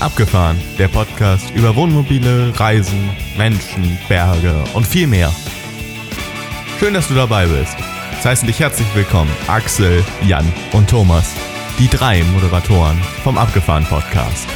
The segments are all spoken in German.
Abgefahren, der Podcast über Wohnmobile, Reisen, Menschen, Berge und viel mehr. Schön, dass du dabei bist. Es heißen dich herzlich willkommen Axel, Jan und Thomas, die drei Moderatoren vom Abgefahren Podcast.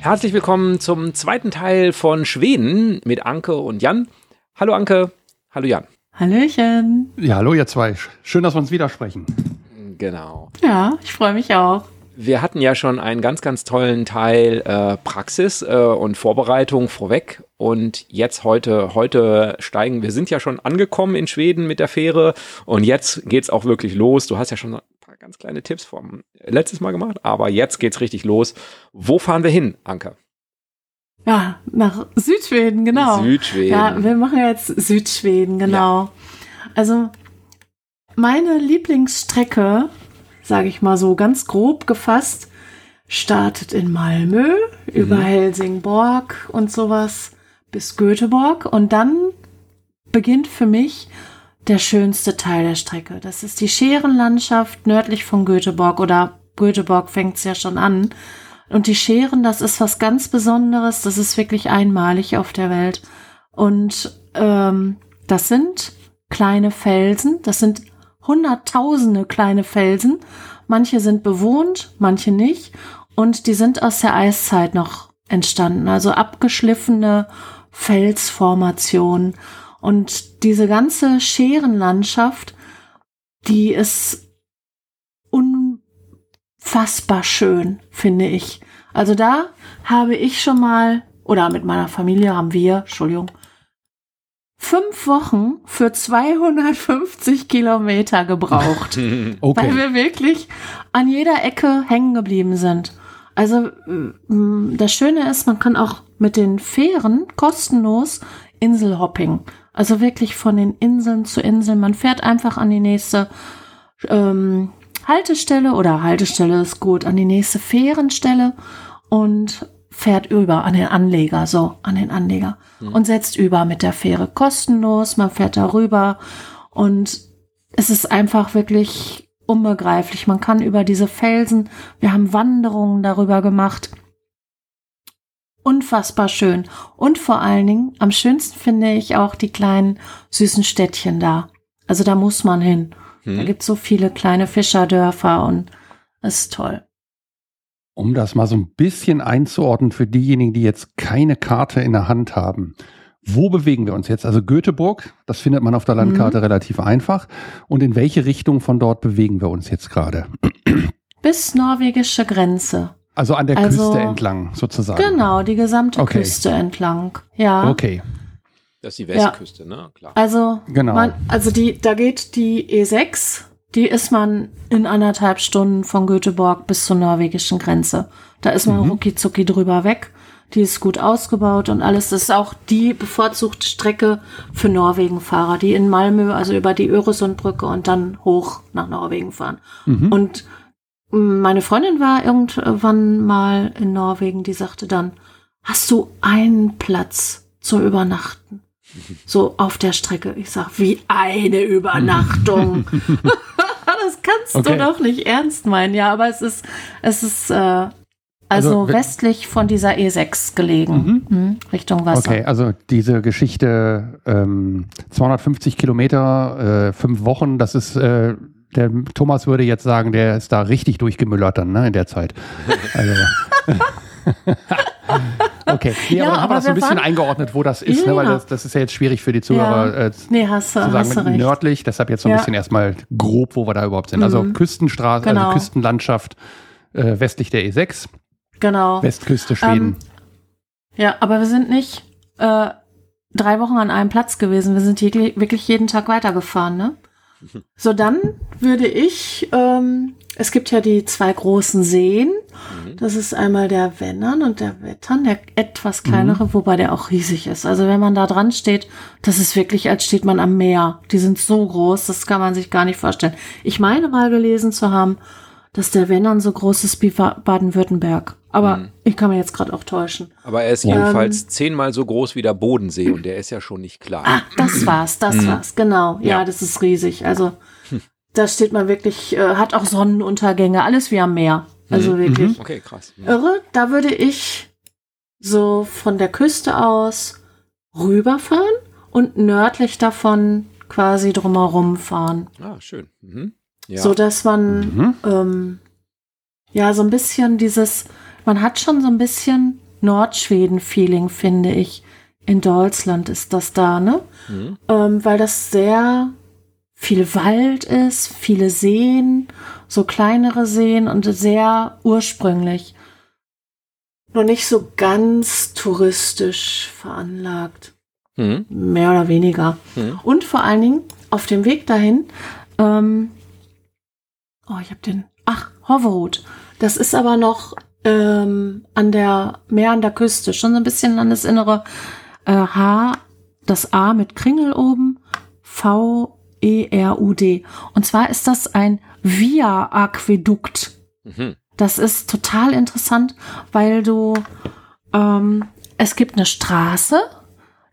Herzlich willkommen zum zweiten Teil von Schweden mit Anke und Jan. Hallo Anke, hallo Jan. Hallöchen. Ja, hallo ihr zwei. Schön, dass wir uns widersprechen. Genau. Ja, ich freue mich auch. Wir hatten ja schon einen ganz, ganz tollen Teil äh, Praxis äh, und Vorbereitung vorweg. Und jetzt heute, heute steigen, wir sind ja schon angekommen in Schweden mit der Fähre und jetzt geht's auch wirklich los. Du hast ja schon ein paar ganz kleine Tipps vom letztes Mal gemacht, aber jetzt geht's richtig los. Wo fahren wir hin, Anke? Ja, nach Südschweden, genau. Südschweden. Ja, wir machen jetzt Südschweden, genau. Also meine Lieblingsstrecke, sage ich mal so ganz grob gefasst, startet in Malmö über Helsingborg und sowas bis Göteborg und dann beginnt für mich der schönste Teil der Strecke. Das ist die Scherenlandschaft nördlich von Göteborg oder Göteborg fängt es ja schon an. Und die Scheren, das ist was ganz Besonderes. Das ist wirklich einmalig auf der Welt. Und ähm, das sind kleine Felsen. Das sind hunderttausende kleine Felsen. Manche sind bewohnt, manche nicht. Und die sind aus der Eiszeit noch entstanden. Also abgeschliffene Felsformationen. Und diese ganze Scherenlandschaft, die ist unfassbar schön, finde ich. Also da habe ich schon mal, oder mit meiner Familie haben wir, Entschuldigung, fünf Wochen für 250 Kilometer gebraucht, weil Okay. wir wirklich an jeder Ecke hängen geblieben sind. Also mm, das Schöne ist, man kann auch mit den Fähren kostenlos Inselhopping. Also wirklich von den Inseln zu Inseln. Man fährt einfach an die nächste ähm, Haltestelle oder Haltestelle ist gut, an die nächste Fährenstelle und fährt über an den Anleger, so an den Anleger und setzt über mit der Fähre kostenlos. Man fährt darüber und es ist einfach wirklich unbegreiflich. Man kann über diese Felsen, wir haben Wanderungen darüber gemacht. Unfassbar schön. Und vor allen Dingen, am schönsten finde ich auch die kleinen süßen Städtchen da. Also da muss man hin. Da gibt es so viele kleine Fischerdörfer und es ist toll. Um das mal so ein bisschen einzuordnen für diejenigen, die jetzt keine Karte in der Hand haben. Wo bewegen wir uns jetzt? Also Göteborg, das findet man auf der Landkarte relativ einfach. Und in welche Richtung von dort bewegen wir uns jetzt gerade? Bis norwegische Grenze. Also an der Also- Küste entlang sozusagen. Genau, die gesamte Okay. Küste entlang. Ja. Okay. Das ist die Westküste, ne? Klar. Also, Genau. man, also die, da geht die E6, die ist man in anderthalb Stunden von Göteborg bis zur norwegischen Grenze. Da ist man rucki zucki drüber weg. Die ist gut ausgebaut und alles. Das ist auch die bevorzugte Strecke für Norwegenfahrer, die in Malmö, also über die Öresundbrücke und dann hoch nach Norwegen fahren. Und mm, meine Freundin war irgendwann mal in Norwegen, die sagte dann, hast du einen Platz zum Übernachten? So auf der Strecke. Ich sag, wie eine Übernachtung. das kannst Okay. du doch nicht ernst meinen. Ja, aber es ist, es ist, äh, also, Also, westlich von dieser E6 gelegen, mhm. Richtung Wasser. Okay, also diese Geschichte ähm, 250 Kilometer, äh, fünf Wochen, das ist, äh, der Thomas würde jetzt sagen, der ist da richtig durchgemüllert dann, ne, in der Zeit. Also, okay, nee, Ja, aber dann haben wir das so ein bisschen waren- eingeordnet, wo das ist, ne, weil Ja. das, das ist ja jetzt schwierig für die Zuhörer Ja. äh, Nee, hast du, zu hast du sagen, recht. nördlich, deshalb jetzt so ein Ja. bisschen erstmal grob, wo wir da überhaupt sind. Also Küstenstraße, Genau. also Küstenlandschaft äh, westlich der E6, Genau. Westküste Schweden. Ja, aber wir sind nicht äh, drei Wochen an einem Platz gewesen. Wir sind wirklich jeden Tag weitergefahren, ne? So, dann würde ich, ähm, es gibt ja die zwei großen Seen. Das ist einmal der Wennern und der Wettern, der etwas kleinere, wobei der auch riesig ist. Also wenn man da dran steht, das ist wirklich, als steht man am Meer. Die sind so groß, das kann man sich gar nicht vorstellen. Ich meine mal gelesen zu haben, dass der Wennern so groß ist wie Baden-Württemberg. Aber Mhm. ich kann mir jetzt gerade auch täuschen. Aber er ist jedenfalls zehnmal so groß wie der Bodensee und der ist ja schon nicht klein. Ah, das war's, das Mhm. war's, genau. Ja, Ja. das ist riesig. Also da steht man wirklich, äh, hat auch Sonnenuntergänge, alles wie am Meer. Also Mhm. wirklich Okay, krass. Mhm. irre. Da würde ich so von der Küste aus rüberfahren und nördlich davon quasi drumherum fahren. Ah, schön. Mhm. Ja. So dass man Mhm. ähm, ja so ein bisschen dieses, man hat schon so ein bisschen Nordschweden-Feeling, finde ich. In Deutschland ist das da, ne? mhm. ähm, weil das sehr viel Wald ist, viele Seen, so kleinere Seen und sehr ursprünglich. Nur nicht so ganz touristisch veranlagt, Mhm. mehr oder weniger. Mhm. Und vor allen Dingen auf dem Weg dahin, ähm, oh, ich habe den, ach, Hoverud. Das ist aber noch ähm, an der, mehr an der Küste, schon so ein bisschen an das innere äh, H, das A mit Kringel oben, V, E, R, U, D. Und zwar ist das ein Via-Aquädukt. Mhm. Das ist total interessant, weil du, ähm, es gibt eine Straße,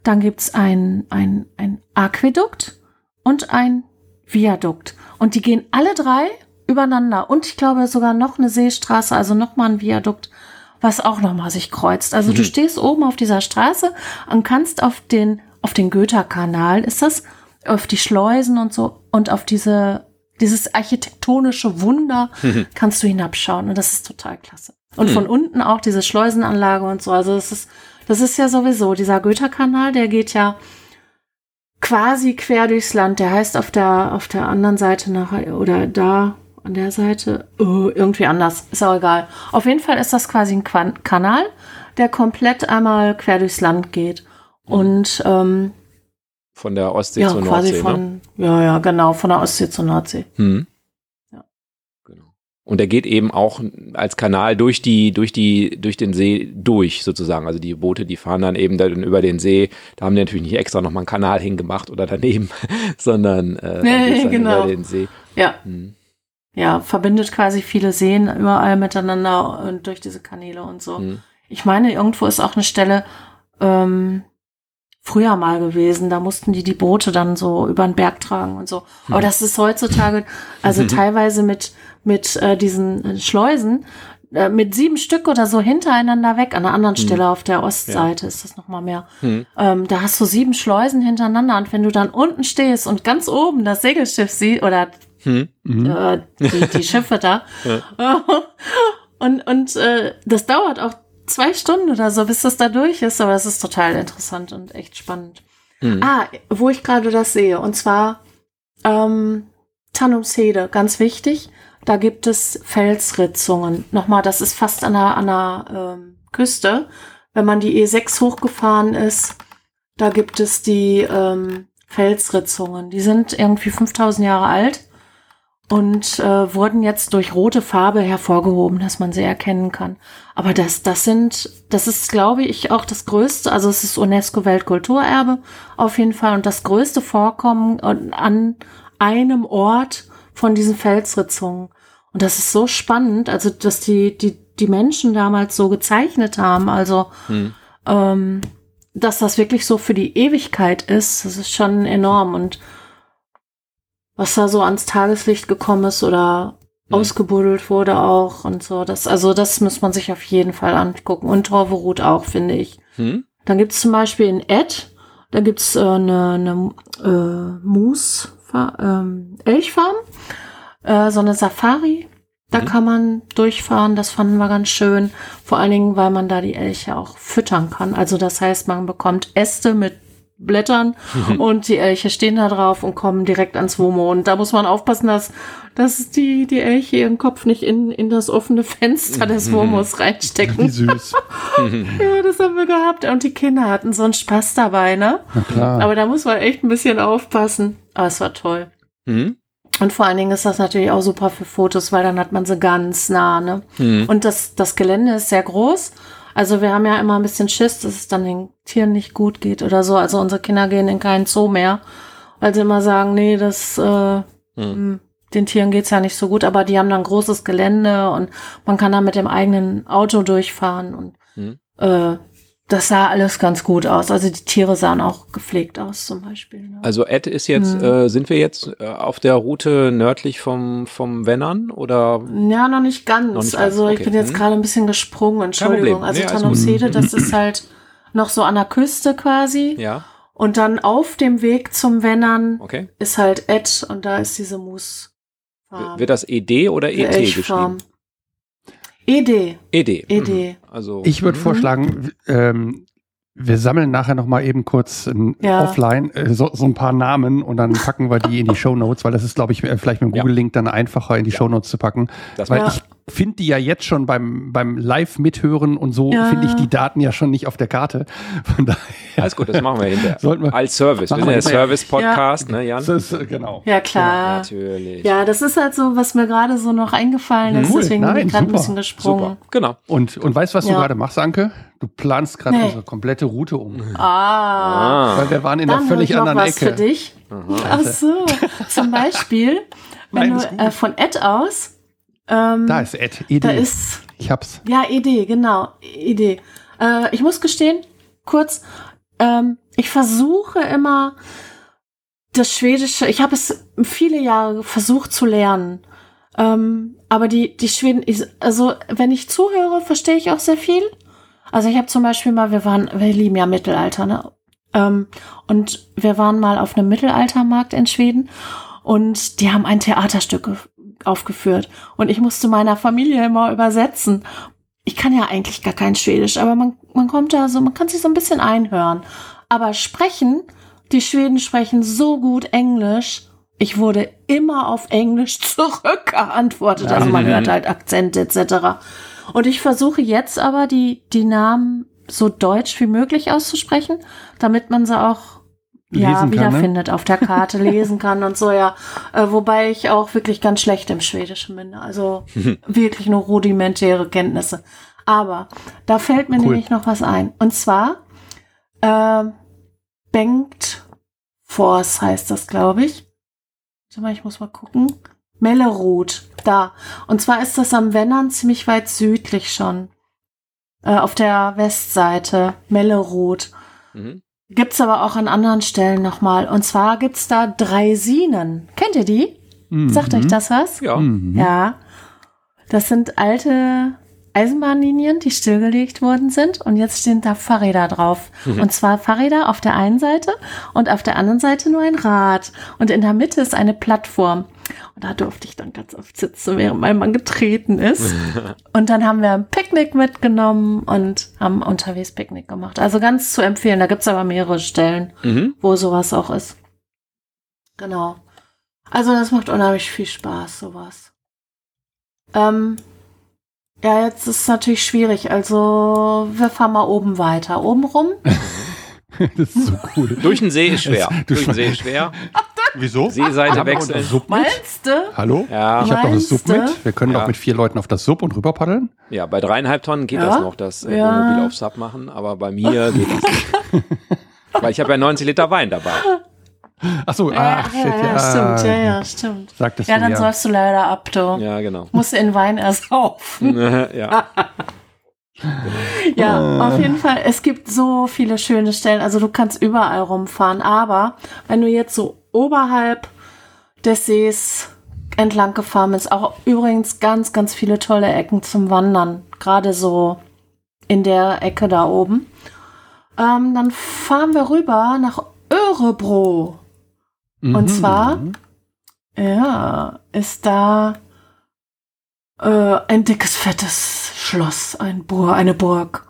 dann gibt's ein, ein, ein Aquädukt und ein Viadukt. Und die gehen alle drei übereinander. Und ich glaube sogar noch eine Seestraße, also nochmal ein Viadukt, was auch nochmal sich kreuzt. Also du Mhm. stehst oben auf dieser Straße und kannst auf den, auf den Goether-Kanal, ist das, auf die Schleusen und so und auf diese, dieses architektonische Wunder kannst du hinabschauen. Und das ist total klasse. Und Mhm. von unten auch diese Schleusenanlage und so. Also das ist, das ist ja sowieso, dieser Goether-Kanal, der geht ja quasi quer durchs Land. Der heißt auf der, auf der anderen Seite nachher, oder da an der Seite, oh, irgendwie anders. Ist auch egal. Auf jeden Fall ist das quasi ein Kanal, der komplett einmal quer durchs Land geht. Und ähm, Von der Ostsee ja, zur quasi Nordsee, ne? von, ja, ja, genau, von der Ostsee zur Nordsee. Mhm. Ja. Genau. Und der geht eben auch als Kanal durch die, durch die, durch den See durch, sozusagen. Also die Boote, die fahren dann eben dann über den See. Da haben die natürlich nicht extra nochmal einen Kanal hingemacht oder daneben, sondern äh, Nee, genau. über den See. Ja, Mhm. ja, verbindet quasi viele Seen überall miteinander und durch diese Kanäle und so. Mhm. Ich meine, irgendwo ist auch eine Stelle ähm, früher mal gewesen. Da mussten die die Boote dann so über den Berg tragen und so. Aber Hm. das ist heutzutage, also teilweise mit mit äh, diesen Schleusen äh, mit sieben Stück oder so hintereinander weg. An einer anderen Hm. Stelle auf der Ostseite ist das noch mal mehr. Mhm. Ähm, da hast du sieben Schleusen hintereinander und wenn du dann unten stehst und ganz oben das Segelschiff siehst oder Mhm. Mhm. äh, die, die Schiffe da. Und, und äh, das dauert auch zwei Stunden oder so, bis das da durch ist, aber es ist total interessant und echt spannend. Mhm. Ah, wo ich gerade das sehe, und zwar ähm, Tannumshede, ganz wichtig. Da gibt es Felsritzungen. Nochmal, das ist fast an der, an der ähm, Küste. Wenn man die E6 hochgefahren ist, da gibt es die ähm, Felsritzungen. Die sind irgendwie 5000 Jahre alt und äh, wurden jetzt durch rote Farbe hervorgehoben, dass man sie erkennen kann. Aber das, das sind, das ist, glaube ich, auch das größte, also es ist UNESCO-Weltkulturerbe auf jeden Fall und das größte Vorkommen an einem Ort von diesen Felsritzungen. Und das ist so spannend, also dass die, die, die Menschen damals so gezeichnet haben, also Mhm. ähm, dass das wirklich so für die Ewigkeit ist, das ist schon enorm. Und was da so ans Tageslicht gekommen ist oder Mhm. ausgebuddelt wurde auch und so, das, also das muss man sich auf jeden Fall angucken. Und Torverut auch, finde ich. Mhm. Dann gibt es zum Beispiel in Ed, da gibt es äh, eine, eine äh, Moose, ähm, Elchfarm, äh, so eine Safari. Da Mhm. kann man durchfahren, das fanden wir ganz schön. Vor allen Dingen, weil man da die Elche auch füttern kann. Also das heißt, man bekommt Äste mit Blättern und die Elche stehen da drauf und kommen direkt ans Womo. Und da muss man aufpassen, dass, dass die, die Elche ihren Kopf nicht in, in das offene Fenster des Womos Wie reinstecken. süß. Ja, das haben wir gehabt. Und die Kinder hatten so einen Spaß dabei, ne? Na klar. Aber da muss man echt ein bisschen aufpassen. Aber es war toll. Mhm. Und vor allen Dingen ist das natürlich auch super für Fotos, weil dann hat man sie ganz nah, ne? Mhm. Und das, das Gelände ist sehr groß. Also wir haben ja immer ein bisschen Schiss, dass es dann den Tieren nicht gut geht oder so. Also unsere Kinder gehen in keinen Zoo mehr, weil sie immer sagen, nee, das, äh, Mhm. hm, den Tieren geht's ja nicht so gut, aber die haben dann großes Gelände und man kann da mit dem eigenen Auto durchfahren und Hm. äh, das sah alles ganz gut aus. Also die Tiere sahen auch gepflegt aus zum Beispiel. Ne? Also Ed ist jetzt, Mhm. äh, sind wir jetzt äh, auf der Route nördlich vom, vom Wennern oder? Ja, noch nicht ganz. Noch nicht also ich okay. bin jetzt Hm. gerade ein bisschen gesprungen, Entschuldigung. Also Nee, gut. das ist halt noch so an der Küste quasi. Ja, Und dann auf dem Weg zum Wennern okay. ist halt Ed und da ist diese Moose. W- Wird das ED oder ET geschrieben? ED. ED. ED. Mhm. Also Ich würde Mhm. vorschlagen, ähm, wir sammeln nachher noch mal eben kurz Ja. offline äh, so, so ein paar Namen und dann packen wir die in die Shownotes, weil das ist, glaube ich, äh, vielleicht mit dem. Google-Link dann einfacher in die Ja. Shownotes zu packen. das Weil Ja. ich finde die ja jetzt schon beim, beim Live-Mithören und so, Ja. finde ich die Daten ja schon nicht auf der Karte. Von daher alles gut, das machen wir hinterher. sollten wir. Als Service. Wir sind ja. Service-Podcast, ne, Jan? Das ist, äh, genau. Ja, klar. Natürlich. Ja, das ist halt so, was mir gerade so noch eingefallen ist. Cool. Deswegen bin Nein, ich gerade ein bisschen gesprungen. Super, genau. Und, und weißt du, was du Ja. gerade machst, Anke? Du planst gerade Nee. unsere komplette Route um. Ah. Ah. Weil wir waren in Dann einer völlig ich noch anderen was Ecke. für dich. Ach so. Zum Beispiel, wenn Nein, du äh, von Ed aus, ähm, Da ist Ed. Ed. da ist, ich hab's. ja, Idee, genau, Idee. Äh, ich muss gestehen, kurz, ähm, ich versuche immer das Schwedische, ich habe es viele Jahre versucht zu lernen. Ähm, aber die, die Schweden, ich, also wenn ich zuhöre, verstehe ich auch sehr viel. Also ich habe zum Beispiel mal, wir waren, wir lieben ja Mittelalter, ne? Ähm, und wir waren mal auf einem Mittelaltermarkt in Schweden und die haben ein Theaterstück aufgeführt. Und ich musste meiner Familie immer übersetzen. Ich kann ja eigentlich gar kein Schwedisch, aber man, man kommt da so, man kann sich so ein bisschen einhören. Aber sprechen, die Schweden sprechen so gut Englisch. Ich wurde immer auf Englisch zurückgeantwortet. Also man hört halt Akzente etc. Und ich versuche jetzt aber die, die Namen so deutsch wie möglich auszusprechen, damit man sie auch ja, Lesen kann, ne? wiederfindet, auf der Karte lesen kann und so, ja. Äh, wobei ich auch wirklich ganz schlecht im Schwedischen bin. Also wirklich nur rudimentäre Kenntnisse. Aber da fällt mir Cool. nämlich noch was ein. Und zwar äh, Bengt Force heißt das, glaube ich. Warte mal, ich muss mal gucken. Mellerud, da. Und zwar ist das am Wennern ziemlich weit südlich schon. Äh, auf der Westseite, Mellerud. Mhm. Gibt's aber auch an anderen Stellen nochmal. Und zwar gibt's da Dreisinen. Kennt ihr die? Sagt euch das was? Ja. Mhm. Ja. Das sind alte Eisenbahnlinien, die stillgelegt worden sind. Und jetzt stehen da Fahrräder drauf. Und zwar Fahrräder auf der einen Seite und auf der anderen Seite nur ein Rad. Und in der Mitte ist eine Plattform. Und da durfte ich dann ganz oft sitzen, während mein Mann getreten ist. Und dann haben wir ein Picknick mitgenommen und haben unterwegs Picknick gemacht. Also ganz zu empfehlen. Da gibt's aber mehrere Stellen Mhm. wo sowas auch ist. Genau. Also das macht unheimlich viel Spaß, sowas. Ähm, ja, jetzt ist es natürlich schwierig. Also wir fahren mal oben weiter. Oben rum? Das ist so cool. Durch den See ist schwer. Du Durch den See ist schwer. Wieso? Seeseite wechseln. Sub mit? Meinst du? Hallo? Ja. Ich habe doch das Sub mit. Wir können Ja. doch mit vier Leuten auf das Sub und rüber paddeln. Ja, bei dreieinhalb Tonnen geht Ja? das noch, das äh, Ja. Wohnmobil auf Sub machen, aber bei mir geht das nicht. Weil ich habe ja 90 Liter Wein dabei. Achso, Ja, ach, ja, shit, ja, ja. stimmt, ja, ja, stimmt. Sagtest Ja, du dann ja. säufst du leider ab, du. Ja, genau. Musst du in Wein ersaufen. ja. Ja, auf jeden Fall. Es gibt so viele schöne Stellen. Also du kannst überall rumfahren. Aber wenn du jetzt so oberhalb des Sees entlang gefahren bist, auch übrigens ganz, ganz viele tolle Ecken zum Wandern. Gerade so in der Ecke da oben. Ähm, dann fahren wir rüber nach Örebro. Mhm. Und zwar, ja, ist da äh, ein dickes, fettes Schloss, ein Bur eine Burg.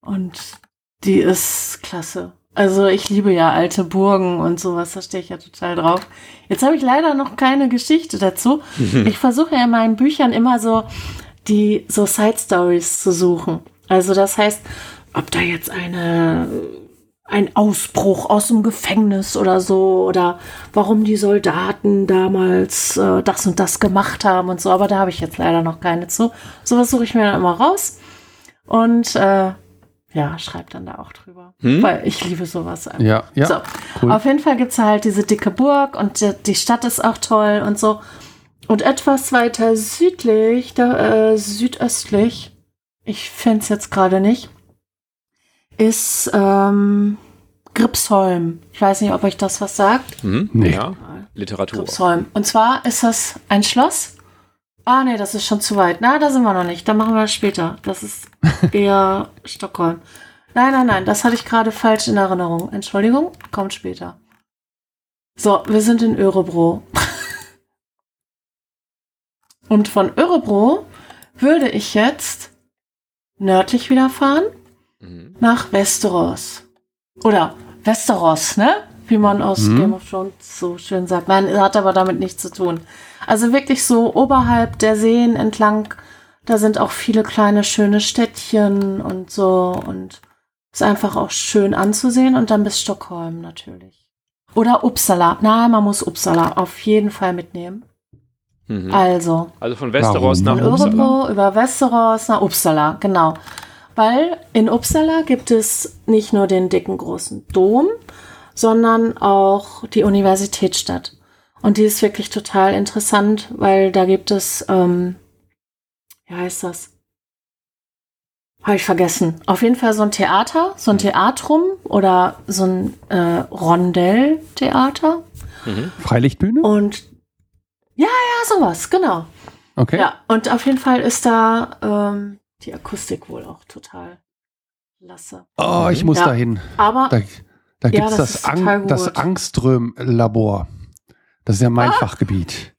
Und die ist klasse. Also ich liebe ja alte Burgen und sowas, da stehe ich ja total drauf. Jetzt habe ich leider noch keine Geschichte dazu. Ich versuche ja in meinen Büchern immer so die so Side Stories zu suchen. Also das heißt, ob da jetzt eine ein Ausbruch aus dem Gefängnis oder so oder warum die Soldaten damals äh, das und das gemacht haben und so, aber da habe ich jetzt leider noch keine zu. Sowas suche ich mir dann immer raus und äh, ja, schreibe dann da auch drüber, Hm? weil ich liebe sowas. einfach. Ja, ja. So, cool. auf jeden Fall gibt's halt diese dicke Burg und die, die Stadt ist auch toll und so. Und etwas weiter südlich, da, äh, südöstlich, ich fände es jetzt gerade nicht, ist ähm, Gripsholm. Ich weiß nicht, ob euch das was sagt. Mhm. Nee. Ja, Literatur. Gripsholm. Und zwar ist das ein Schloss. Ah, nee, das ist schon zu weit. Na, da sind wir noch nicht. Da machen wir das später. Das ist eher Stockholm. Nein, nein, nein, das hatte ich gerade falsch in Erinnerung. Entschuldigung, kommt später. So, wir sind in Örebro. Und von Örebro würde ich jetzt nördlich wieder fahren Mhm. nach Westeros. Oder Westeros, ne? Wie man aus Mhm. Game of Thrones so schön sagt. Nein, hat aber damit nichts zu tun. Also wirklich so oberhalb der Seen entlang, da sind auch viele kleine schöne Städtchen und so und ist einfach auch schön anzusehen und dann bis Stockholm natürlich. Oder Uppsala. Nein, man muss Uppsala auf jeden Fall mitnehmen. Mhm. Also, Also von Westeros Warum? nach von Uppsala. Örebro über Westeros nach Uppsala, genau. Weil in Uppsala gibt es nicht nur den dicken großen Dom, sondern auch die Universitätsstadt. Und die ist wirklich total interessant, weil da gibt es, ähm, wie heißt das? Habe ich vergessen. Auf jeden Fall so ein Theater, so ein Theatrum oder so ein äh, Rondell-Theater. Mhm. Freilichtbühne? Und ja, ja, sowas, genau. Okay. Ja, und auf jeden Fall ist da ähm, die Akustik wohl auch total klasse. Oh, ich muss Ja. dahin. Aber Da, da gibt es das das, Ang das. Angström-Labor. Das ist ja Ah. mein Fachgebiet.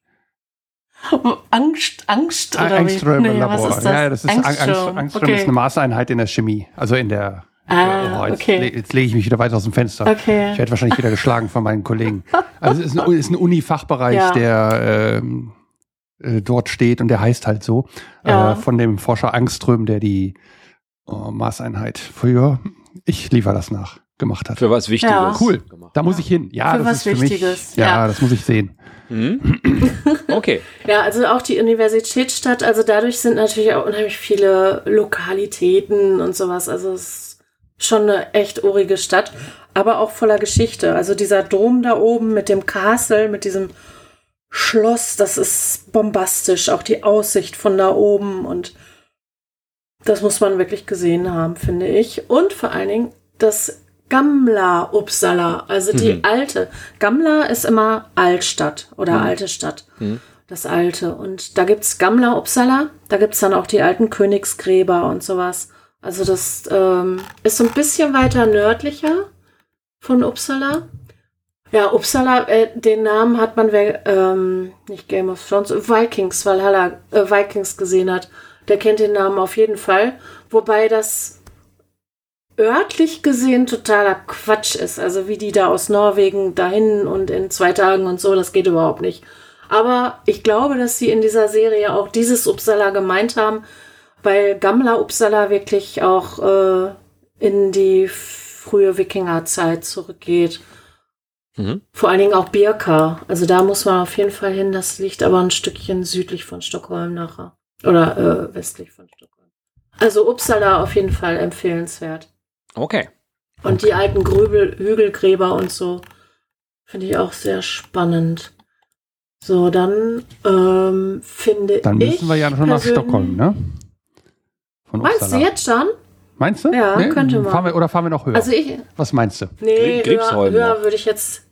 Angst, Angst oder wie? Angström-Labor. ist das? Ja, das ist Ang Angström. Angström, Angström okay. ist eine Maßeinheit in der Chemie. Also in der. Ah, oh, jetzt okay. le- jetzt lege ich mich wieder weit aus dem Fenster. Okay. Ich werde wahrscheinlich wieder geschlagen von meinen Kollegen. Also es ist ein, ist ein Uni-Fachbereich, Ja. der ähm, äh, dort steht und der heißt halt so. Ja. Äh, von dem Forscher Angström, der die oh, Maßeinheit für, ich liefere das nach, gemacht hat. Für was Wichtiges. Ja. Cool. gemacht. Da muss ich hin. Ja, Für das was ist für Wichtiges, mich. Ja, ja. das muss ich sehen. Mhm. Okay. Ja, also auch die Universitätsstadt, also dadurch sind natürlich auch unheimlich viele Lokalitäten und sowas. Also es ist schon eine echt urige Stadt, aber auch voller Geschichte. Also dieser Dom da oben mit dem Castle, mit diesem Schloss, das ist bombastisch. Auch die Aussicht von da oben und das muss man wirklich gesehen haben, finde ich. Und vor allen Dingen das Gamla Uppsala, also die Mhm. alte. Gamla ist immer Altstadt oder Mhm. alte Stadt. Mhm. Das alte. Und da gibt's Gamla Uppsala, da gibt's dann auch die alten Königsgräber und sowas. Also das ähm, ist so ein bisschen weiter nördlicher von Uppsala. Ja, Uppsala, äh, den Namen hat man, wer ähm, nicht Game of Thrones, Vikings, Valhalla, äh, Vikings gesehen hat. Der kennt den Namen auf jeden Fall. Wobei das örtlich gesehen totaler Quatsch ist. Also wie die da aus Norwegen dahin und in zwei Tagen und so, das geht überhaupt nicht. Aber ich glaube, dass sie in dieser Serie auch dieses Uppsala gemeint haben, weil Gamla Uppsala wirklich auch äh, in die frühe Wikingerzeit zurückgeht. Mhm. Vor allen Dingen auch Birka. Also da muss man auf jeden Fall hin. Das liegt aber ein Stückchen südlich von Stockholm nachher. Oder äh, westlich von Stockholm. Also Uppsala auf jeden Fall empfehlenswert. Okay. Und die alten Grübel, Hügelgräber und so finde ich auch sehr spannend. So, dann ähm, finde Dann ich. müssen wir ja schon nach Stockholm, ne? Von Meinst du jetzt schon? Meinst du? Ja, könnte man. Fahren wir, oder fahren wir noch höher? Also ich. Was meinst du? Nee, Gri- höher, Gripsholm höher noch. würde ich jetzt.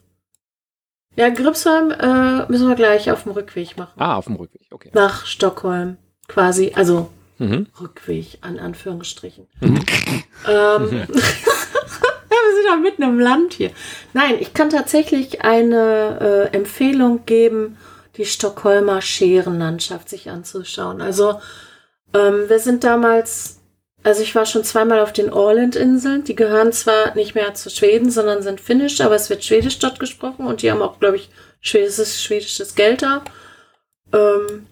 Ja, Gripsholm äh, müssen wir gleich auf dem Rückweg machen. Ah, auf dem Rückweg. Okay. Nach Stockholm. Quasi. Also Mhm. Rückweg, an Anführungsstrichen. ähm, ja, wir sind ja mitten im Land hier. Nein, ich kann tatsächlich eine äh, Empfehlung geben, die Stockholmer Scherenlandschaft sich anzuschauen. Also ähm, wir sind damals, also ich war schon zweimal auf den Orland-Inseln. Die gehören zwar nicht mehr zu Schweden, sondern sind finnisch, aber es wird Schwedisch dort gesprochen und die haben auch, glaube ich, schwedisches, schwedisches Geld da. Ähm,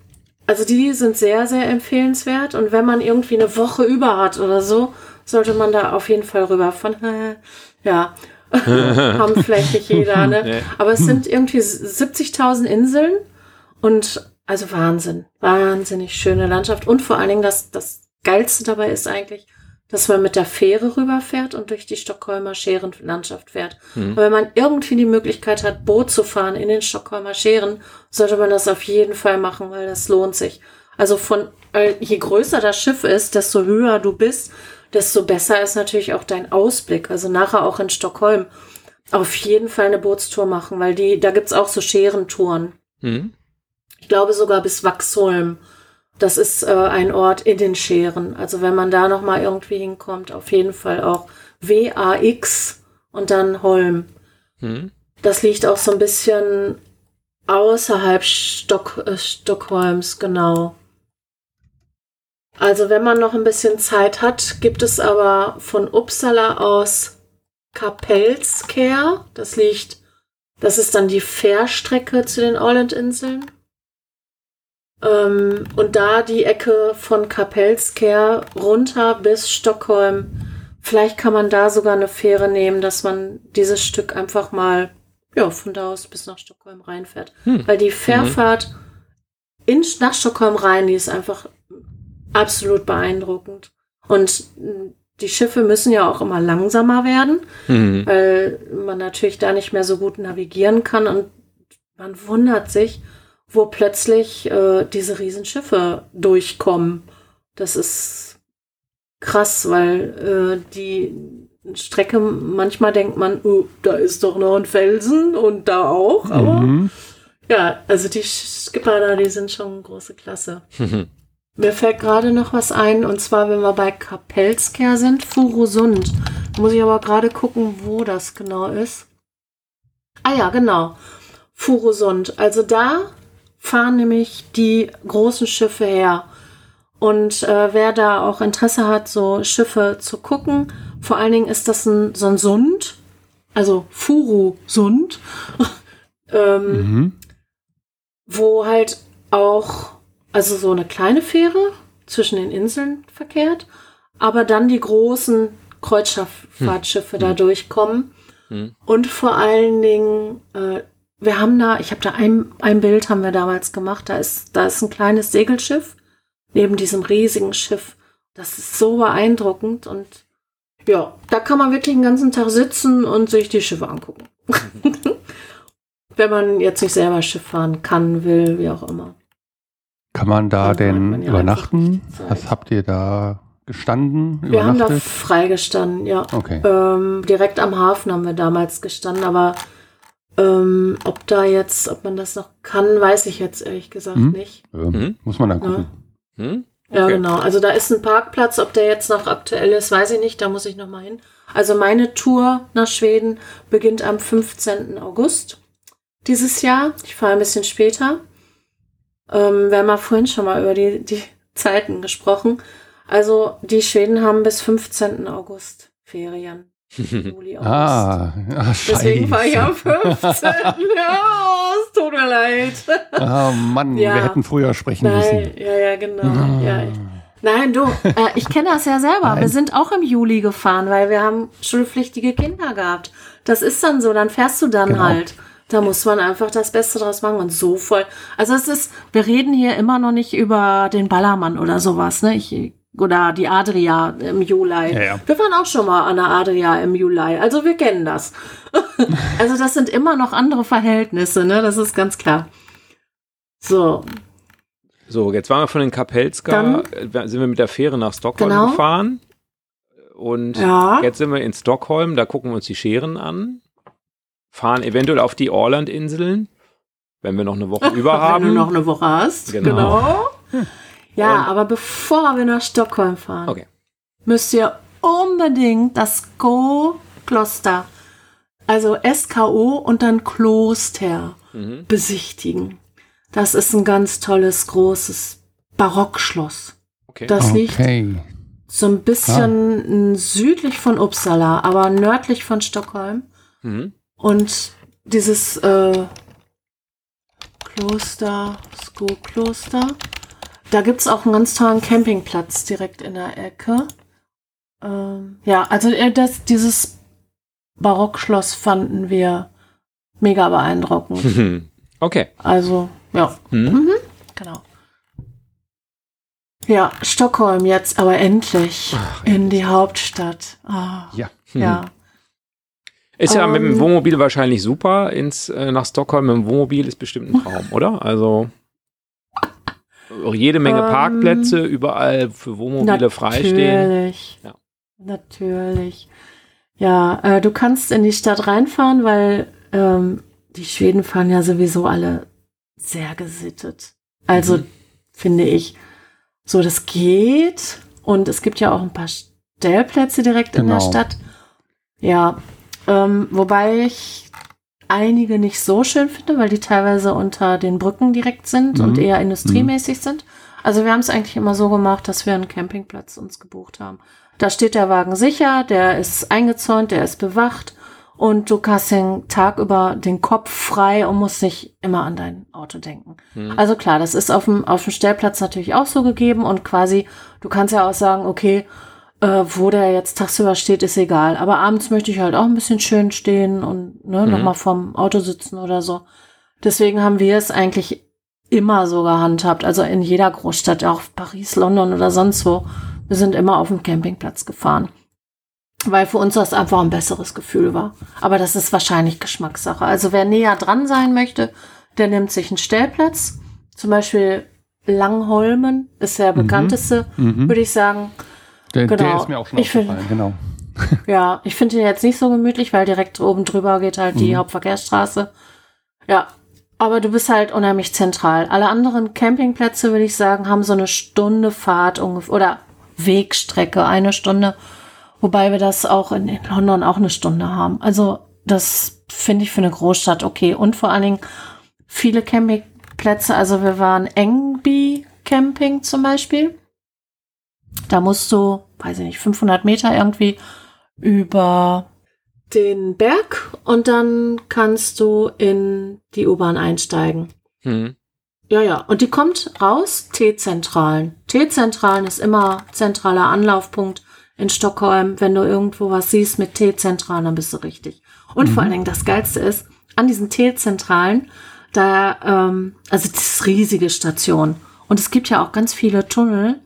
also die sind sehr, sehr empfehlenswert. Und wenn man irgendwie eine Woche über hat oder so, sollte man da auf jeden Fall rüber von, ja, haben vielleicht nicht jeder, ne? Nee. Aber es sind irgendwie 70.000 Inseln und also Wahnsinn, wahnsinnig schöne Landschaft. Und vor allen Dingen das, das Geilste dabei ist eigentlich, dass man mit der Fähre rüberfährt und durch die Stockholmer Scherenlandschaft fährt. Mhm. Und wenn man irgendwie die Möglichkeit hat, Boot zu fahren in den Stockholmer Scheren, sollte man das auf jeden Fall machen, weil das lohnt sich. Also von, je größer das Schiff ist, desto höher du bist, desto besser ist natürlich auch dein Ausblick. Also nachher auch in Stockholm auf jeden Fall eine Bootstour machen, weil die, da gibt's auch so Scherentouren. Mhm. Ich glaube sogar bis Waxholm. Das ist äh, ein Ort in den Scheren. Also wenn man da noch mal irgendwie hinkommt, auf jeden Fall auch W-A-X und dann Holm. Mhm. Das liegt auch so ein bisschen außerhalb Stock, äh, Stockholms, genau. Also wenn man noch ein bisschen Zeit hat, gibt es aber von Uppsala aus Kapellskär. Das liegt, das ist dann die Fährstrecke zu den Ålandinseln. Ähm, und da die Ecke von Kapellskär runter bis Stockholm. Vielleicht kann man da sogar eine Fähre nehmen, dass man dieses Stück einfach mal ja, von da aus bis nach Stockholm reinfährt. Hm. Weil die Fährfahrt in, nach Stockholm rein, die ist einfach absolut beeindruckend. Und mh, die Schiffe müssen ja auch immer langsamer werden, Mhm. weil man natürlich da nicht mehr so gut navigieren kann und man wundert sich, wo plötzlich äh, diese Riesenschiffe durchkommen. Das ist krass, weil äh, die Strecke, manchmal denkt man, oh, da ist doch noch ein Felsen und da auch, aber Mhm. ja, also die Skipper da, die sind schon große Klasse. Mir fällt gerade noch was ein, und zwar, wenn wir bei Kapellskär sind, Furusund. Muss ich aber gerade gucken, wo das genau ist. Ah ja, genau. Furusund. Also da fahren nämlich die großen Schiffe her. Und äh, wer da auch Interesse hat, so Schiffe zu gucken, vor allen Dingen ist das ein, so ein Sund, also Furusund, ähm, Mhm. wo halt auch, also so eine kleine Fähre zwischen den Inseln verkehrt, aber dann die großen Kreuzfahrtschiffe da durchkommen. Hm. Und vor allen Dingen, äh, wir haben da, ich habe da ein, ein Bild haben wir damals gemacht, da ist, da ist ein kleines Segelschiff neben diesem riesigen Schiff. Das ist so beeindruckend und ja, da kann man wirklich den ganzen Tag sitzen und sich die Schiffe angucken. Wenn man jetzt nicht selber Schiff fahren kann, will, wie auch immer. Kann man da Dann hat denn man ja übernachten? Was habt ihr da gestanden? Wir haben da freigestanden, ja. Okay. Ähm, direkt am Hafen haben wir damals gestanden, aber ähm, ob da jetzt, ob man das noch kann, weiß ich jetzt ehrlich gesagt Mhm. nicht. Ähm, Mhm. Muss man dann gucken. Hm? Ja, Okay. genau. Also da ist ein Parkplatz, ob der jetzt noch aktuell ist, weiß ich nicht, da muss ich noch mal hin. Also meine Tour nach Schweden beginnt am 15. August dieses Jahr. Ich fahre ein bisschen später. Ähm, wir haben ja vorhin schon mal über die, die Zeiten gesprochen. Also die Schweden haben bis 15. August Ferien. Juli, August. Ah, ah scheiße. Deswegen fahre ich am 15. ja, es tut mir leid. Ah, Mann, Ja. wir hätten früher sprechen Nein, müssen. ja, ja, genau. Ja, ich, nein, du, äh, ich kenne das ja selber. Nein. Wir sind auch im Juli gefahren, weil wir haben schulpflichtige Kinder gehabt. Das ist dann so, dann fährst du dann Genau. halt. Da muss man einfach das Beste draus machen und so voll. Also es ist, wir reden hier immer noch nicht über den Ballermann oder sowas, ne? Ich, oder die Adria im Juli. Ja, ja. Wir waren auch schon mal an der Adria im Juli. Also wir kennen das. also das sind immer noch andere Verhältnisse, ne? Das ist ganz klar. So, So, jetzt waren wir von den Kapelska, Dann- äh, sind wir mit der Fähre nach Stockholm Genau. gefahren. Und ja. jetzt sind wir in Stockholm, da gucken wir uns die Scheren an. Fahren eventuell auf die Orland-Inseln, wenn wir noch eine Woche über Wenn haben. du noch eine Woche hast. Genau. Ja, Und- aber bevor wir nach Stockholm fahren, Okay. müsst ihr unbedingt das Go-Kloster, also SKO und dann Kloster Mhm. besichtigen. Das ist ein ganz tolles, großes Barockschloss. okay. Das liegt Okay. so ein bisschen südlich von Uppsala, aber nördlich von Stockholm. Mhm. Und dieses äh, Kloster, Sko-Kloster, da gibt's auch einen ganz tollen Campingplatz direkt in der Ecke. Ähm, ja, also äh, das, dieses Barockschloss fanden wir mega beeindruckend. Mhm. Okay. Also, ja, Mhm. genau. Ja, Stockholm jetzt, aber endlich Ach, in die Hauptstadt. Ah, Ja. ja. Ist ja mit dem Ähm. Wohnmobil wahrscheinlich super. Ins, äh, nach Stockholm mit dem Wohnmobil ist bestimmt ein Traum, oder? Also jede Menge Ähm, Parkplätze, überall für Wohnmobile freistehen. Natürlich. Ja. Natürlich. Ja, äh, du kannst in die Stadt reinfahren, weil ähm, die Schweden fahren ja sowieso alle sehr gesittet. Also Mhm. finde ich, so das geht. Und es gibt ja auch ein paar Stellplätze direkt in der Genau. Stadt. Ja, ähm, wobei ich einige nicht so schön finde, weil die teilweise unter den Brücken direkt sind Mhm. und eher industriemäßig sind. Also wir haben es eigentlich immer so gemacht, dass wir einen Campingplatz uns gebucht haben. Da steht der Wagen sicher, der ist eingezäunt, der ist bewacht und du hast den Tag über den Kopf frei und musst nicht immer an dein Auto denken. Hm. Also klar, das ist auf dem, auf dem Stellplatz natürlich auch so gegeben und quasi, du kannst ja auch sagen, okay, äh, wo der jetzt tagsüber steht, ist egal. Aber abends möchte ich halt auch ein bisschen schön stehen und ne, Mhm. nochmal vorm Auto sitzen oder so. Deswegen haben wir es eigentlich immer so gehandhabt. Also in jeder Großstadt, auch Paris, London oder sonst wo. Wir sind immer auf dem Campingplatz gefahren. Weil für uns das einfach ein besseres Gefühl war. Aber das ist wahrscheinlich Geschmackssache. Also wer näher dran sein möchte, der nimmt sich einen Stellplatz. Zum Beispiel Langholmen ist der Mhm. bekannteste, Mhm. würde ich sagen. Der, der Genau. ist mir auch schon Ich find- aufgefallen, genau. Ja, ich finde den jetzt nicht so gemütlich, weil direkt oben drüber geht halt die Mhm. Hauptverkehrsstraße. Ja, aber du bist halt unheimlich zentral. Alle anderen Campingplätze, würde ich sagen, haben so eine Stunde Fahrt ungefähr oder Wegstrecke, eine Stunde. Wobei wir das auch in, in London auch eine Stunde haben. Also das finde ich für eine Großstadt okay. Und vor allen Dingen viele Campingplätze. Also wir waren Engby Camping zum Beispiel. Da musst du, weiß ich nicht, 500 Meter irgendwie über den Berg und dann kannst du in die U-Bahn einsteigen. Hm. Ja, ja. Und die kommt raus, T-Zentralen. T-Zentralen ist immer zentraler Anlaufpunkt in Stockholm. Wenn du irgendwo was siehst mit T-Zentralen, dann bist du richtig. Und vor allen Dingen das Geilste ist, an diesen T-Zentralen, da, ähm, also das ist riesige Station. Und es gibt ja auch ganz viele Tunnel,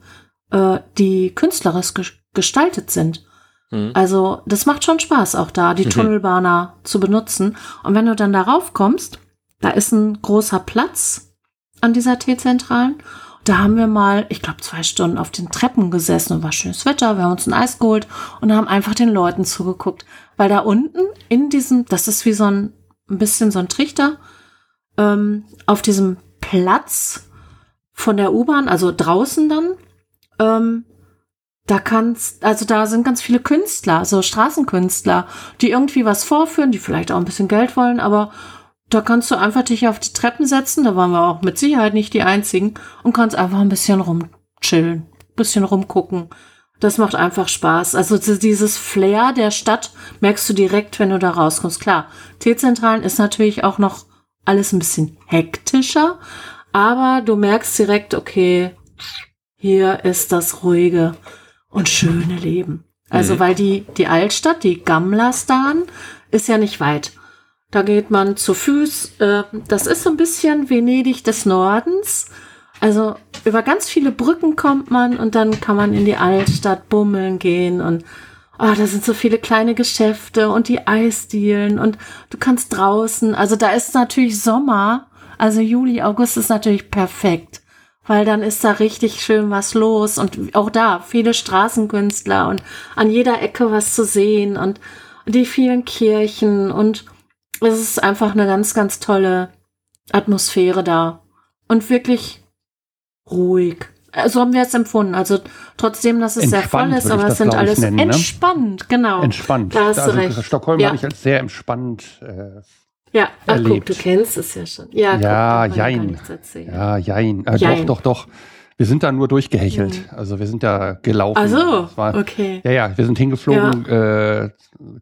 äh, die künstlerisch ges- gestaltet sind. Hm. Also das macht schon Spaß, auch da die Mhm. Tunnelbahner zu benutzen. Und wenn du dann darauf kommst, da ist ein großer Platz an dieser T-Zentralen. Da haben wir mal, ich glaube, zwei Stunden auf den Treppen gesessen und war schönes Wetter. Wir haben uns ein Eis geholt und haben einfach den Leuten zugeguckt. Weil da unten in diesem, das ist wie so ein, ein bisschen so ein Trichter, ähm, auf diesem Platz von der U-Bahn, also draußen dann, ähm, da kannst, also da sind ganz viele Künstler, so Straßenkünstler, die irgendwie was vorführen, die vielleicht auch ein bisschen Geld wollen, aber da kannst du einfach dich auf die Treppen setzen, da waren wir auch mit Sicherheit nicht die einzigen und kannst einfach ein bisschen rumchillen, bisschen rumgucken. Das macht einfach Spaß. Also so dieses Flair der Stadt merkst du direkt, wenn du da rauskommst. Klar, T-Zentralen ist natürlich auch noch alles ein bisschen hektischer, aber du merkst direkt, okay, hier ist das ruhige und schöne Leben. Also Mhm. weil die, die Altstadt, die Gamla-Stan, ist ja nicht weit. Da geht man zu Fuß. Äh, das ist so ein bisschen Venedig des Nordens. Also über ganz viele Brücken kommt man und dann kann man in die Altstadt bummeln gehen und ah, da sind so viele kleine Geschäfte und die Eisdielen und du kannst draußen. Also da ist natürlich Sommer. Also Juli, August ist natürlich perfekt, weil dann ist da richtig schön was los und auch da viele Straßenkünstler und an jeder Ecke was zu sehen und die vielen Kirchen und es ist einfach eine ganz, ganz tolle Atmosphäre da und wirklich ruhig. So haben wir es empfunden. Also trotzdem, dass es sehr voll Entspannt ist, aber das, es sind alles nennen, ne? entspannt, genau. Entspannt. Da hast also du recht. Stockholm Ja. habe ich als sehr entspannt. Äh, Ja, ach guck, erlebt. du kennst es ja schon. Ja, Ja, guck, jein. nichts erzählen. ja, jein. Äh, Jein. Doch, doch, doch. Wir sind da nur durchgehechelt. Also wir sind da gelaufen. Ach so, war, okay. Ja, ja, wir sind hingeflogen, äh,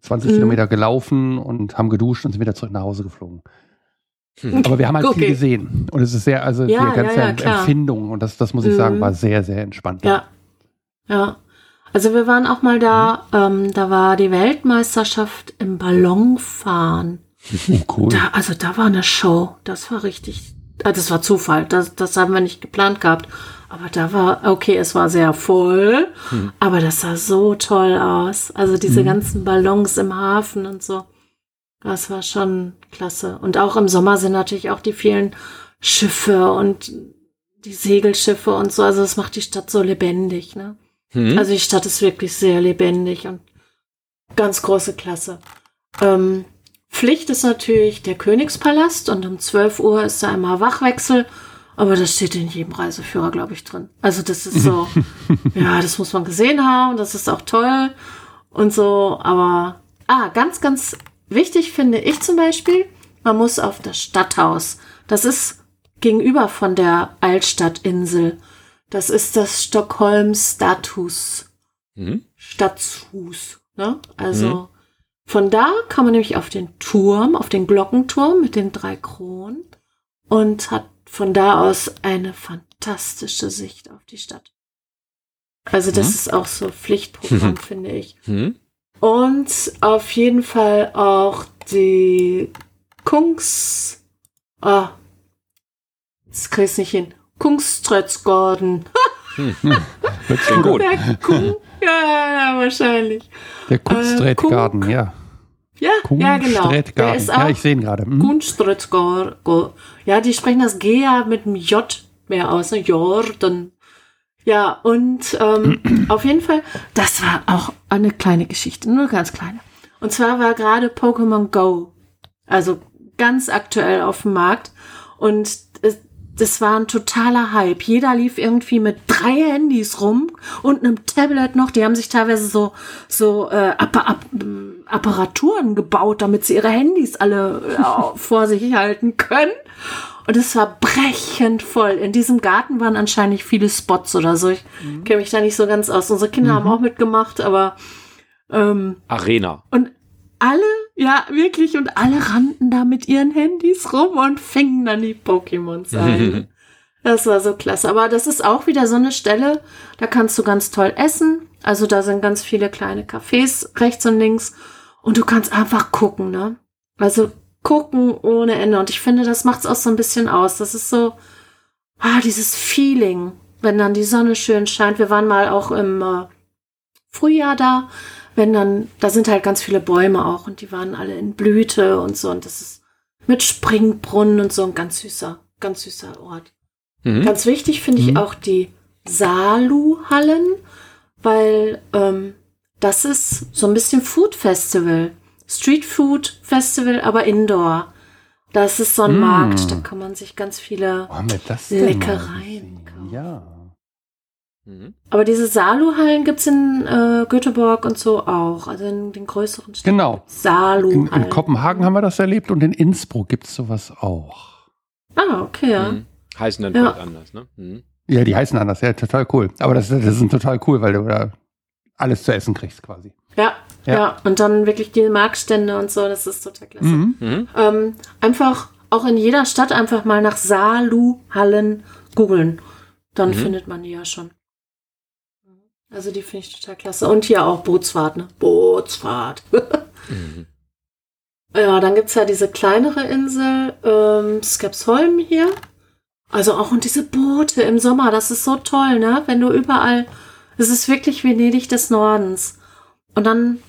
20 Mhm. Kilometer gelaufen und haben geduscht und sind wieder zurück nach Hause geflogen. Hm. Aber wir haben halt Okay. viel gesehen. Und es ist sehr, also Ja, die ganze ja, ja. Empfindung, und das, das muss ich sagen, Mhm. war sehr, sehr entspannt. Ja. Ja. Also wir waren auch mal da, Mhm. ähm, da war die Weltmeisterschaft im Ballonfahren. Oh, cool. Da, also da war eine Show. Das war richtig. Ah, das war Zufall. Das, das haben wir nicht geplant gehabt. Aber da war, okay, es war sehr voll, hm. aber das sah so toll aus. Also diese hm. ganzen Ballons im Hafen und so. Das war schon klasse. Und auch im Sommer sind natürlich auch die vielen Schiffe und die Segelschiffe und so. Also es macht die Stadt so lebendig, ne? Hm. Also die Stadt ist wirklich sehr lebendig und ganz große Klasse. Ähm, Pflicht ist natürlich der Königspalast und um 12 Uhr ist da immer Wachwechsel. Aber das steht in jedem Reiseführer, glaube ich, drin. Also das ist so, ja, das muss man gesehen haben, das ist auch toll und so. Aber, ah, ganz, ganz wichtig finde ich zum Beispiel, man muss auf das Stadthaus. Das ist gegenüber von der Altstadtinsel. Das ist das Stockholm Status. Mhm. Stadtshus. Ne? Also mhm. Von da kann man nämlich auf den Turm, auf den Glockenturm mit den drei Kronen und hat von da aus eine fantastische Sicht auf die Stadt. Also das mhm. ist auch so Pflichtprogramm, finde ich. Mhm. Und auf jeden Fall auch die Kungs... Ah, das krieg ich nicht hin. Kungsträtzgarden. hm. gut. Der Kung, ja, ja, wahrscheinlich. Der Kunsträtgarten, äh, ja. Ja, ja, genau. Der ist auch ja, ich sehe ihn gerade. Hm. Ja, die sprechen das G ja mit dem J mehr aus, ne? Jordan. Ja, und ähm, auf jeden Fall, das war auch eine kleine Geschichte, nur ganz kleine. Und zwar war gerade Pokémon Go, also ganz aktuell auf dem Markt. Und das war ein totaler Hype. Jeder lief irgendwie mit drei Handys rum und einem Tablet noch. Die haben sich teilweise so so äh, Appa App Apparaturen gebaut, damit sie ihre Handys alle äh, vor sich halten können. Und es war brechend voll. In diesem Garten waren anscheinend viele Spots oder so. Ich mhm. kenne mich da nicht so ganz aus. Unsere Kinder mhm. haben auch mitgemacht, aber ähm, Arena. Und alle, ja, wirklich, und alle rannten da mit ihren Handys rum und fingen dann die Pokémons ein. das war so klasse. Aber das ist auch wieder so eine Stelle, da kannst du ganz toll essen. Also da sind ganz viele kleine Cafés rechts und links. Und du kannst einfach gucken, ne? Also gucken ohne Ende. Und ich finde, das macht's auch so ein bisschen aus. Das ist so, ah, dieses Feeling, wenn dann die Sonne schön scheint. Wir waren mal auch im äh, Frühjahr da wenn dann, da sind halt ganz viele Bäume auch und die waren alle in Blüte und so und das ist mit Springbrunnen und so ein ganz süßer, ganz süßer Ort. Mhm. Ganz wichtig finde ich mhm. auch die Salu-Hallen, weil ähm, das ist so ein bisschen Food Festival. Street Food Festival, aber Indoor. Das ist so ein mm. Markt, da kann man sich ganz viele Leckereien kaufen. Ja. Mhm. Aber diese Salu-Hallen gibt es in äh, Göteborg und so auch, also in den größeren Städten. Genau. Salu-Hallen. In, in, Kopenhagen haben wir das erlebt und in Innsbruck gibt es sowas auch. Ah, okay, ja. Mhm. Heißen dann ja. anders, ne? Mhm. Ja, die heißen anders, ja, total cool. Aber das, das ist total cool, weil du da alles zu essen kriegst quasi. Ja, ja, ja, Und dann wirklich die Marktstände und so, das ist total klasse. Mhm. mhm. Ähm, einfach auch in jeder Stadt einfach mal nach Salu-Hallen googeln. Dann mhm. findet man die ja schon. Also die finde ich total klasse. Und hier auch Bootsfahrt, ne? Bootsfahrt. mhm. Ja, dann gibt es ja diese kleinere Insel, ähm, Skepsholm hier. Also auch und diese Boote im Sommer, das ist so toll, ne? Wenn du überall, es ist wirklich Venedig des Nordens. Und dann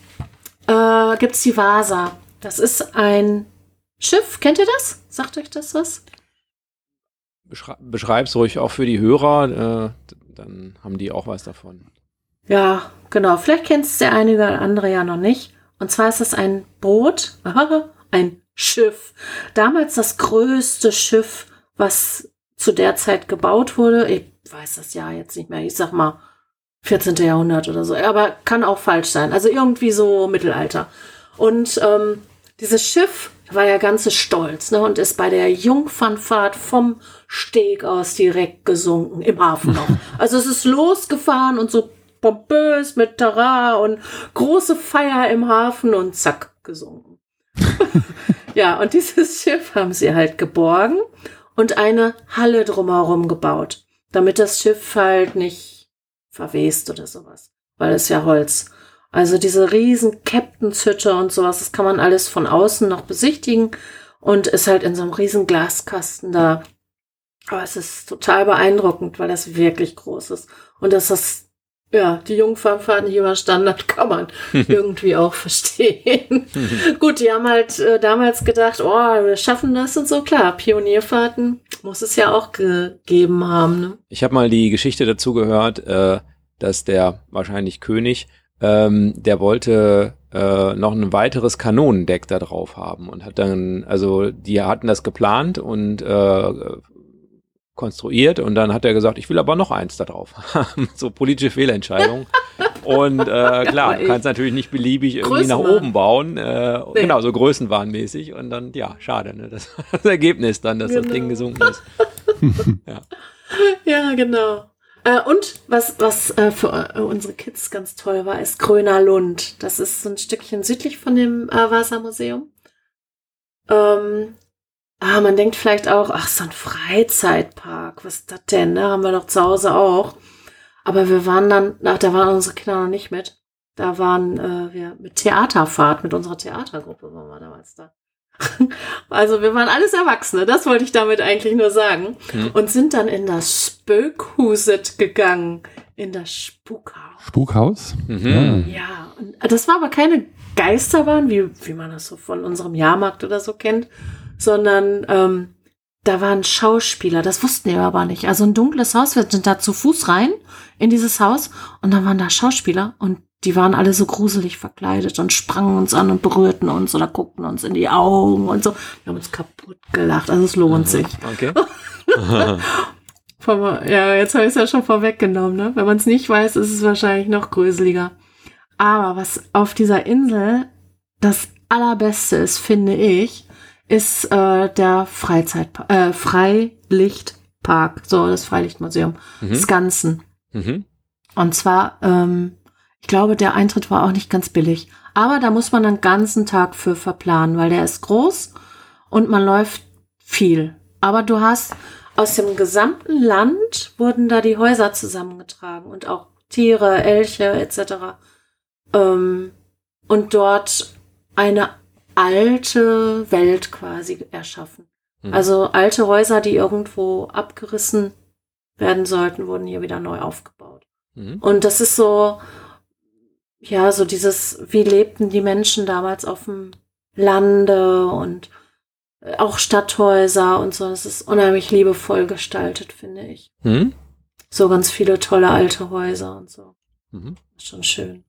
äh, gibt es die Vasa. Das ist ein Schiff, kennt ihr das? Sagt euch das was? Beschrei es ruhig auch für die Hörer, äh, dann haben die auch was davon. Ja, genau. Vielleicht kennt es der eine oder andere ja noch nicht. Und zwar ist es ein Boot, ein Schiff. Damals das größte Schiff, was zu der Zeit gebaut wurde. Ich weiß das Jahr jetzt nicht mehr. Ich sag mal 14. Jahrhundert oder so. Aber kann auch falsch sein. Also irgendwie so Mittelalter. Und ähm, dieses Schiff war ja ganz stolz ne, und ist bei der Jungfernfahrt vom Steg aus direkt gesunken im Hafen noch. Also es ist losgefahren und so pompös mit Tara und große Feier im Hafen und zack, gesunken. ja, und dieses Schiff haben sie halt geborgen und eine Halle drumherum gebaut, damit das Schiff halt nicht verwest oder sowas, weil es ja Holz. Also diese riesen Captainshütte und sowas, das kann man alles von außen noch besichtigen und ist halt in so einem riesen Glaskasten da Aber es ist total beeindruckend, weil das wirklich groß ist. Und das, ja, die Jungfernfahrt nicht überstanden hat, kann man irgendwie auch verstehen. Gut, die haben halt äh, damals gedacht, oh, wir schaffen das und so. Klar, Pionierfahrten muss es ja auch gegeben haben. Ne? Ich habe mal die Geschichte dazu gehört, äh, dass der wahrscheinlich König, ähm, der wollte äh, noch ein weiteres Kanonendeck da drauf haben und hat dann, also die hatten das geplant und äh, konstruiert und dann hat er gesagt, ich will aber noch eins da drauf haben. so politische Fehlentscheidung. und äh, klar, du kannst natürlich nicht beliebig irgendwie nach oben bauen. Äh, nee. Genau, so größenwahnmäßig. Und dann, ja, schade, ne? Das das Ergebnis dann, dass genau. das Ding gesunken ist. ja. ja, genau. Äh, und was, was äh, für äh, unsere Kids ganz toll war, ist Gröner Lund. Das ist so ein Stückchen südlich von dem äh, Wassermuseum. Ähm, ah, man denkt vielleicht auch, ach, so ein Freizeitpark, was ist das denn? Ne? Haben wir doch zu Hause auch. Aber wir waren dann, ach, da waren unsere Kinder noch nicht mit. Da waren äh, wir mit Theaterfahrt, mit unserer Theatergruppe waren wir damals da. Also wir waren alles Erwachsene, das wollte ich damit eigentlich nur sagen. Hm. Und sind dann in das Spökhuset gegangen, in das Spukhaus. Spukhaus? Mhm. Ja, und das war aber keine Geisterbahn, wie, wie man das so von unserem Jahrmarkt oder so kennt, sondern ähm, da waren Schauspieler, das wussten wir aber nicht. Also ein dunkles Haus, wir sind da zu Fuß rein in dieses Haus und dann waren da Schauspieler und die waren alle so gruselig verkleidet und sprangen uns an und berührten uns oder guckten uns in die Augen und so. Wir haben uns kaputt gelacht. Also es lohnt sich. Okay. ja, jetzt habe ich es ja schon vorweggenommen. Ne? Wenn man es nicht weiß, ist es wahrscheinlich noch gruseliger. Aber was auf dieser Insel das allerbeste ist, finde ich, ist äh, der Freizeitpark, äh, Freilichtpark, so das Freilichtmuseum, mhm. Skansen. Mhm. Und zwar ähm, ich glaube, der Eintritt war auch nicht ganz billig. Aber da muss man einen ganzen Tag für verplanen, weil der ist groß und man läuft viel. Aber du hast aus dem gesamten Land wurden da die Häuser zusammengetragen und auch Tiere, Elche etc. Ähm, und dort eine alte Welt quasi erschaffen. Mhm. Also alte Häuser, die irgendwo abgerissen werden sollten, wurden hier wieder neu aufgebaut. Mhm. Und das ist so, ja, so dieses, wie lebten die Menschen damals auf dem Lande und äh, auch Stadthäuser und so. Das ist unheimlich liebevoll gestaltet, finde ich. Mhm. So ganz viele tolle alte Häuser und so. Mhm. Ist schon schön.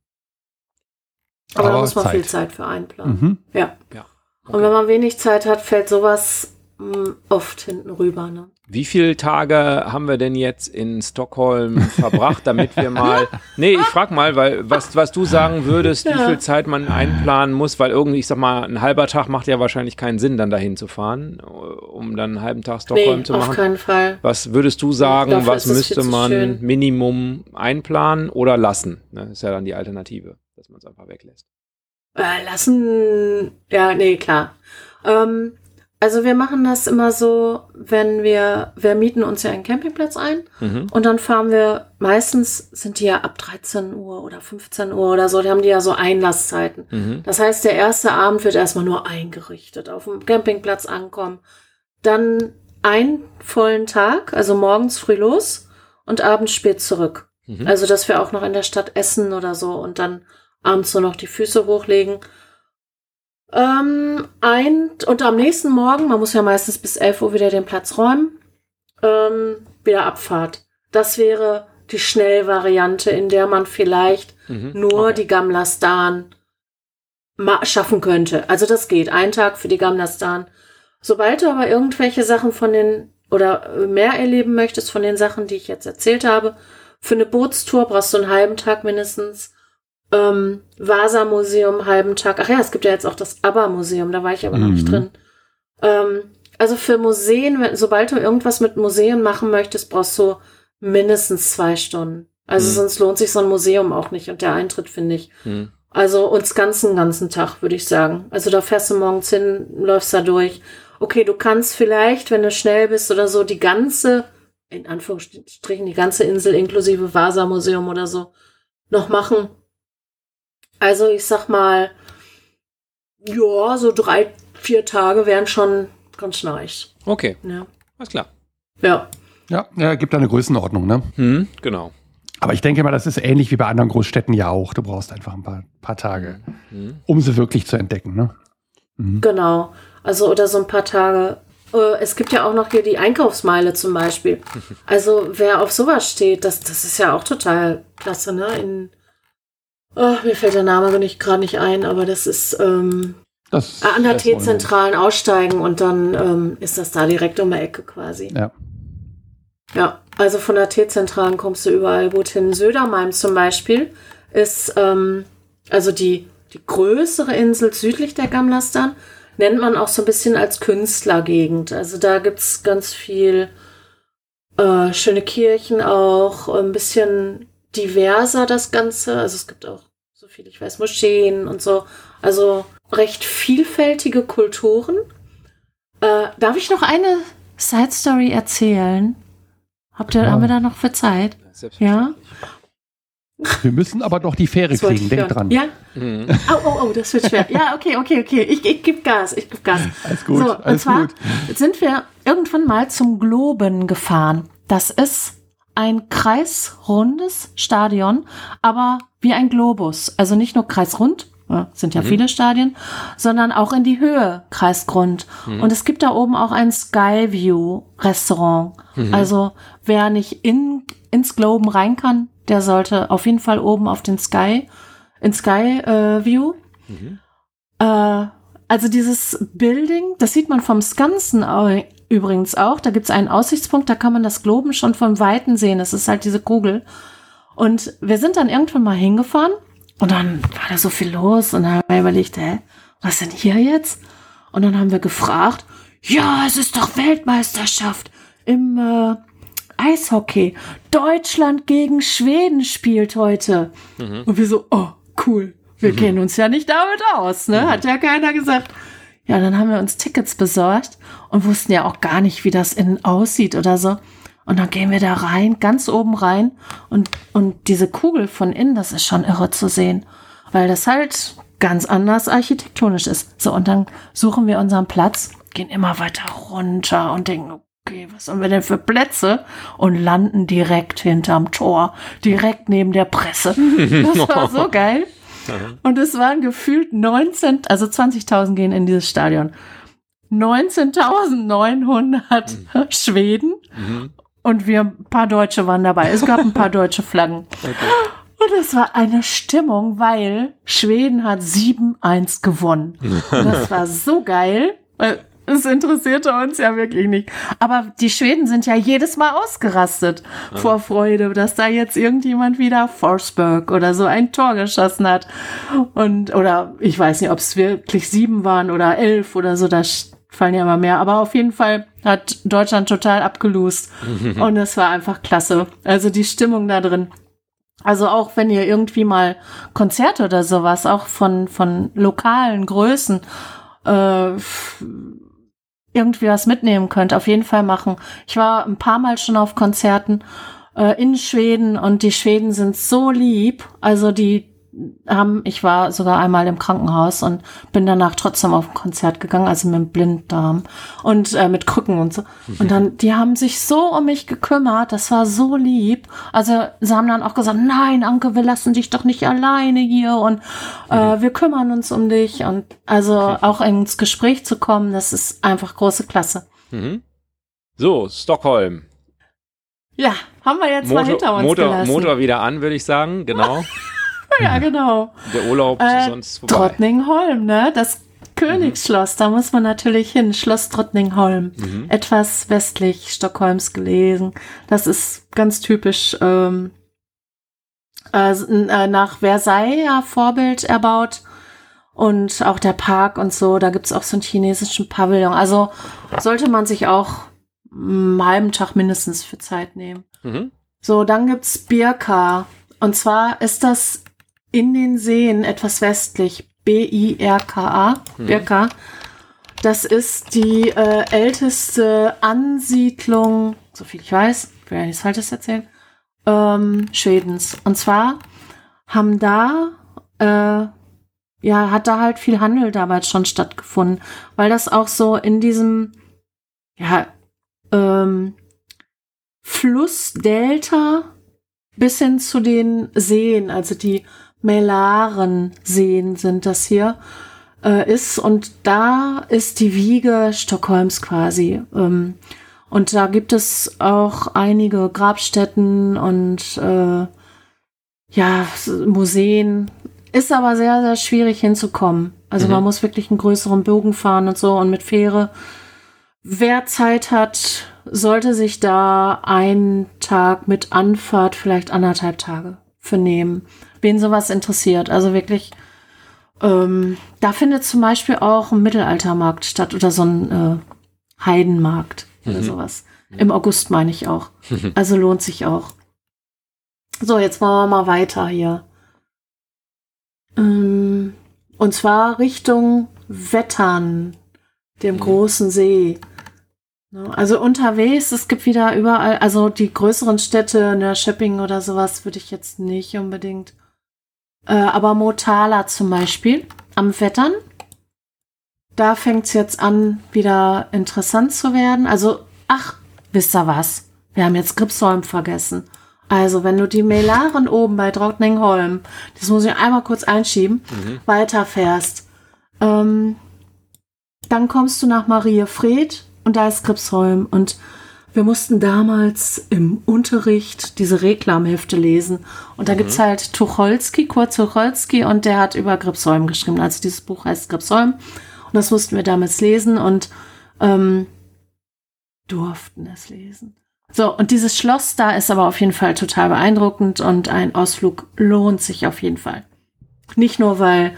Aber, Aber da muss man Zeit. viel Zeit für einplanen. Mhm. Ja. ja. Okay. Und wenn man wenig Zeit hat, fällt sowas mh, mm, oft hinten rüber. Ne? Wie viele Tage haben wir denn jetzt in Stockholm verbracht, damit wir mal. Nee, ich frag mal, weil was, was du sagen würdest, ja. wie viel Zeit man einplanen muss, weil irgendwie, ich sag mal, ein halber Tag macht ja wahrscheinlich keinen Sinn, dann dahin zu fahren, um dann einen halben Tag Stockholm nee, zu machen. Auf keinen Fall. Was würdest du sagen, Dafür was müsste man. Minimum einplanen oder lassen? Das ist ja dann die Alternative, dass man es einfach weglässt. Äh, lassen, ja, nee, klar. Ähm, also wir machen das immer so, wenn wir, wir mieten uns ja einen Campingplatz ein mhm. und dann fahren wir, meistens sind die ja ab 13 Uhr oder 15 Uhr oder so, die haben die ja so Einlasszeiten. Mhm. Das heißt, der erste Abend wird erstmal nur eingerichtet, auf dem Campingplatz ankommen. Dann einen vollen Tag, also morgens früh los und abends spät zurück. Mhm. Also, dass wir auch noch in der Stadt essen oder so und dann abends so noch die Füße hochlegen. Ähm, ein, und am nächsten Morgen, man muss ja meistens bis 11 Uhr wieder den Platz räumen, ähm, wieder Abfahrt. Das wäre die Schnellvariante, in der man vielleicht mhm, nur okay. die Gamlastan schaffen könnte. Also das geht. Ein Tag für die Gamlastan. Sobald du aber irgendwelche Sachen von den oder mehr erleben möchtest von den Sachen, die ich jetzt erzählt habe, für eine Bootstour brauchst du einen halben Tag mindestens ähm, Vasa-Museum halben Tag. Ach ja, es gibt ja jetzt auch das ABBA-Museum, da war ich aber mhm. noch nicht mhm. drin. Ähm, also für Museen, sobald du irgendwas mit Museen machen möchtest, brauchst du mindestens zwei Stunden. Also mhm. sonst lohnt sich so ein Museum auch nicht und der Eintritt, finde ich. Mhm. Also uns ganzen, ganzen Tag, würde ich sagen. Also da fährst du morgens hin, läufst da durch. Okay, du kannst vielleicht, wenn du schnell bist oder so, die ganze, in Anführungsstrichen, die ganze Insel inklusive Vasa-Museum oder so noch machen. Also ich sag mal, ja, so drei, vier Tage wären schon ganz nice. Okay. Ja. Alles klar. Ja. Ja, ja, gibt da eine Größenordnung, ne? Hm, genau. Aber ich denke mal, das ist ähnlich wie bei anderen Großstädten ja auch. Du brauchst einfach ein paar, paar Tage, Hm. um sie wirklich zu entdecken, ne? Genau. Also oder so ein paar Tage. Äh, Es gibt ja auch noch hier die Einkaufsmeile zum Beispiel. Also wer auf sowas steht, das, das ist ja auch total klasse, ne? In, oh, mir fällt der Name nicht gerade nicht ein, aber das ist ähm, Das an der. T-Zentralen aussteigen und dann ähm, ist das da direkt um die Ecke quasi. Ja. Ja, also von der T-Zentralen kommst du überall gut hin. Södermalm zum Beispiel ist ähm, also die, die größere Insel südlich der Gamlastan, nennt man auch so ein bisschen als Künstlergegend. Also da gibt's ganz viel äh, schöne Kirchen auch, ein bisschen diverser das Ganze. Also es gibt auch, so viel ich weiß, Moscheen und so. Also recht vielfältige Kulturen. Äh, darf ich noch eine Side Story erzählen? Habt ihr, Ja. haben wir da noch für Zeit? Selbstverständlich. Wir müssen aber doch die Fähre kriegen, denk hören. dran. Ja? Hm. Oh, oh, oh, das wird schwer. Ja, okay, okay, okay. Ich, ich gebe Gas, ich gebe Gas. Alles gut, so, und alles zwar gut. sind wir irgendwann mal zum Globen gefahren. Das ist ein kreisrundes Stadion, aber wie ein Globus. Also nicht nur kreisrund, sind ja viele Stadien, sondern auch in die Höhe kreisgrund. Und es gibt da oben auch ein Skyview Restaurant. Also wer nicht in, ins Globen rein kann, der sollte auf jeden Fall oben auf den Sky, in Sky äh, View. Äh, also dieses Building, das sieht man vom Skansen übrigens auch. Da gibt es einen Aussichtspunkt, da kann man das Globen schon von Weitem sehen. Das ist halt diese Kugel. Und wir sind dann irgendwann mal hingefahren und dann war da so viel los und dann haben wir überlegt, hä, was denn hier jetzt? Und dann haben wir gefragt, ja, es ist doch Weltmeisterschaft im äh, Eishockey. Deutschland gegen Schweden spielt heute. Und wir so, oh, cool. Wir kennen uns ja nicht damit aus, ne? Hat ja keiner gesagt. Ja, dann haben wir uns Tickets besorgt und wussten ja auch gar nicht, wie das innen aussieht oder so. Und dann gehen wir da rein, ganz oben rein und, und diese Kugel von innen, das ist schon irre zu sehen, weil das halt ganz anders architektonisch ist. So, und dann suchen wir unseren Platz, gehen immer weiter runter und denken, okay, was haben wir denn für Plätze? Und landen direkt hinterm Tor, direkt neben der Presse. Das war so geil. Und es waren gefühlt 19, also 20.000 gehen in dieses Stadion. 19.900 Schweden und wir, ein paar Deutsche waren dabei. Es gab ein paar deutsche Flaggen. Und es war eine Stimmung, weil Schweden hat 7-1 gewonnen. Und das war so geil. Es interessierte uns ja wirklich nicht. Aber die Schweden sind ja jedes Mal ausgerastet vor Freude, dass da jetzt irgendjemand wieder Forsberg oder so ein Tor geschossen hat. Und, oder ich weiß nicht, ob es wirklich sieben waren oder elf oder so, da fallen ja immer mehr. Aber auf jeden Fall hat Deutschland total abgelost. Und es war einfach klasse. Also die Stimmung da drin. Also auch wenn ihr irgendwie mal Konzerte oder sowas, auch von, von lokalen Größen, äh, irgendwie was mitnehmen könnt, auf jeden Fall machen. Ich war ein paar Mal schon auf Konzerten äh, in Schweden und die Schweden sind so lieb. Also die haben, ich war sogar einmal im Krankenhaus und bin danach trotzdem auf ein Konzert gegangen, also mit dem Blinddarm und äh, mit Krücken und so. Und dann, die haben sich so um mich gekümmert, das war so lieb. Also sie haben dann auch gesagt, nein, Anke, wir lassen dich doch nicht alleine hier und äh, wir kümmern uns um dich und also auch ins Gespräch zu kommen, das ist einfach große Klasse. Mhm. So, Stockholm. Ja, haben wir jetzt mal Motor, hinter uns Motor, gelassen. Motor wieder an, würde ich sagen. Genau. Ja, genau. Der Urlaub Äh, sonst vorbei. Trottningholm, ne? Das Königsschloss, da muss man natürlich hin. Schloss Trottningholm. Mhm. Etwas westlich Stockholms gelegen. Das ist ganz typisch ähm, äh, äh, nach Versailles ja, Vorbild erbaut. Und auch der Park und so, da gibt's auch so einen chinesischen Pavillon. Also sollte man sich auch einen halben Tag mindestens für Zeit nehmen. Mhm. So, dann gibt's Birka. Und zwar ist das in den Seen etwas westlich. B-I-R-K-A. Birka. Das ist die äh, älteste Ansiedlung, so viel ich weiß, ich will ja nichts Falsches erzählen, ähm, Schwedens. Und zwar haben da, äh, ja, hat da halt viel Handel damals schon stattgefunden, weil das auch so in diesem, ja, ähm, Flussdelta bis hin zu den Seen, also die Melaren-Seen sind das hier, äh, ist. Und da ist die Wiege Stockholms quasi. Ähm, und da gibt es auch einige Grabstätten und äh, ja, Museen. Ist aber sehr, sehr schwierig hinzukommen. Also mhm. man muss wirklich einen größeren Bogen fahren und so und mit Fähre. Wer Zeit hat, sollte sich da einen Tag mit Anfahrt, vielleicht anderthalb Tage für nehmen. Wen sowas interessiert. Also wirklich, ähm, da findet zum Beispiel auch ein Mittelaltermarkt statt oder so ein äh, Heidenmarkt oder mhm. sowas. Im August meine ich auch. Also lohnt sich auch. So, jetzt wollen wir mal weiter hier. Ähm, und zwar Richtung Wettern, dem mhm. großen See. Also unterwegs, es gibt wieder überall, also die größeren Städte, ne, Shopping oder sowas würde ich jetzt nicht unbedingt. Äh, aber Motala zum Beispiel am Wettern, da fängt es jetzt an, wieder interessant zu werden. Also, ach, wisst ihr was? Wir haben jetzt Gripsholm vergessen. Also, wenn du die Melaren oben bei Drottningholm, das muss ich einmal kurz einschieben, mhm. weiterfährst, ähm, dann kommst du nach Mariefred und da ist Gripsholm. Und wir mussten damals im Unterricht diese Reklamhefte lesen. Und da mhm. gibt's halt Tucholsky, Kurt Tucholsky, und der hat über Gripsholm geschrieben. Also dieses Buch heißt Gripsholm. Und das mussten wir damals lesen und ähm, durften es lesen. So, und dieses Schloss da ist aber auf jeden Fall total beeindruckend und ein Ausflug lohnt sich auf jeden Fall. Nicht nur, weil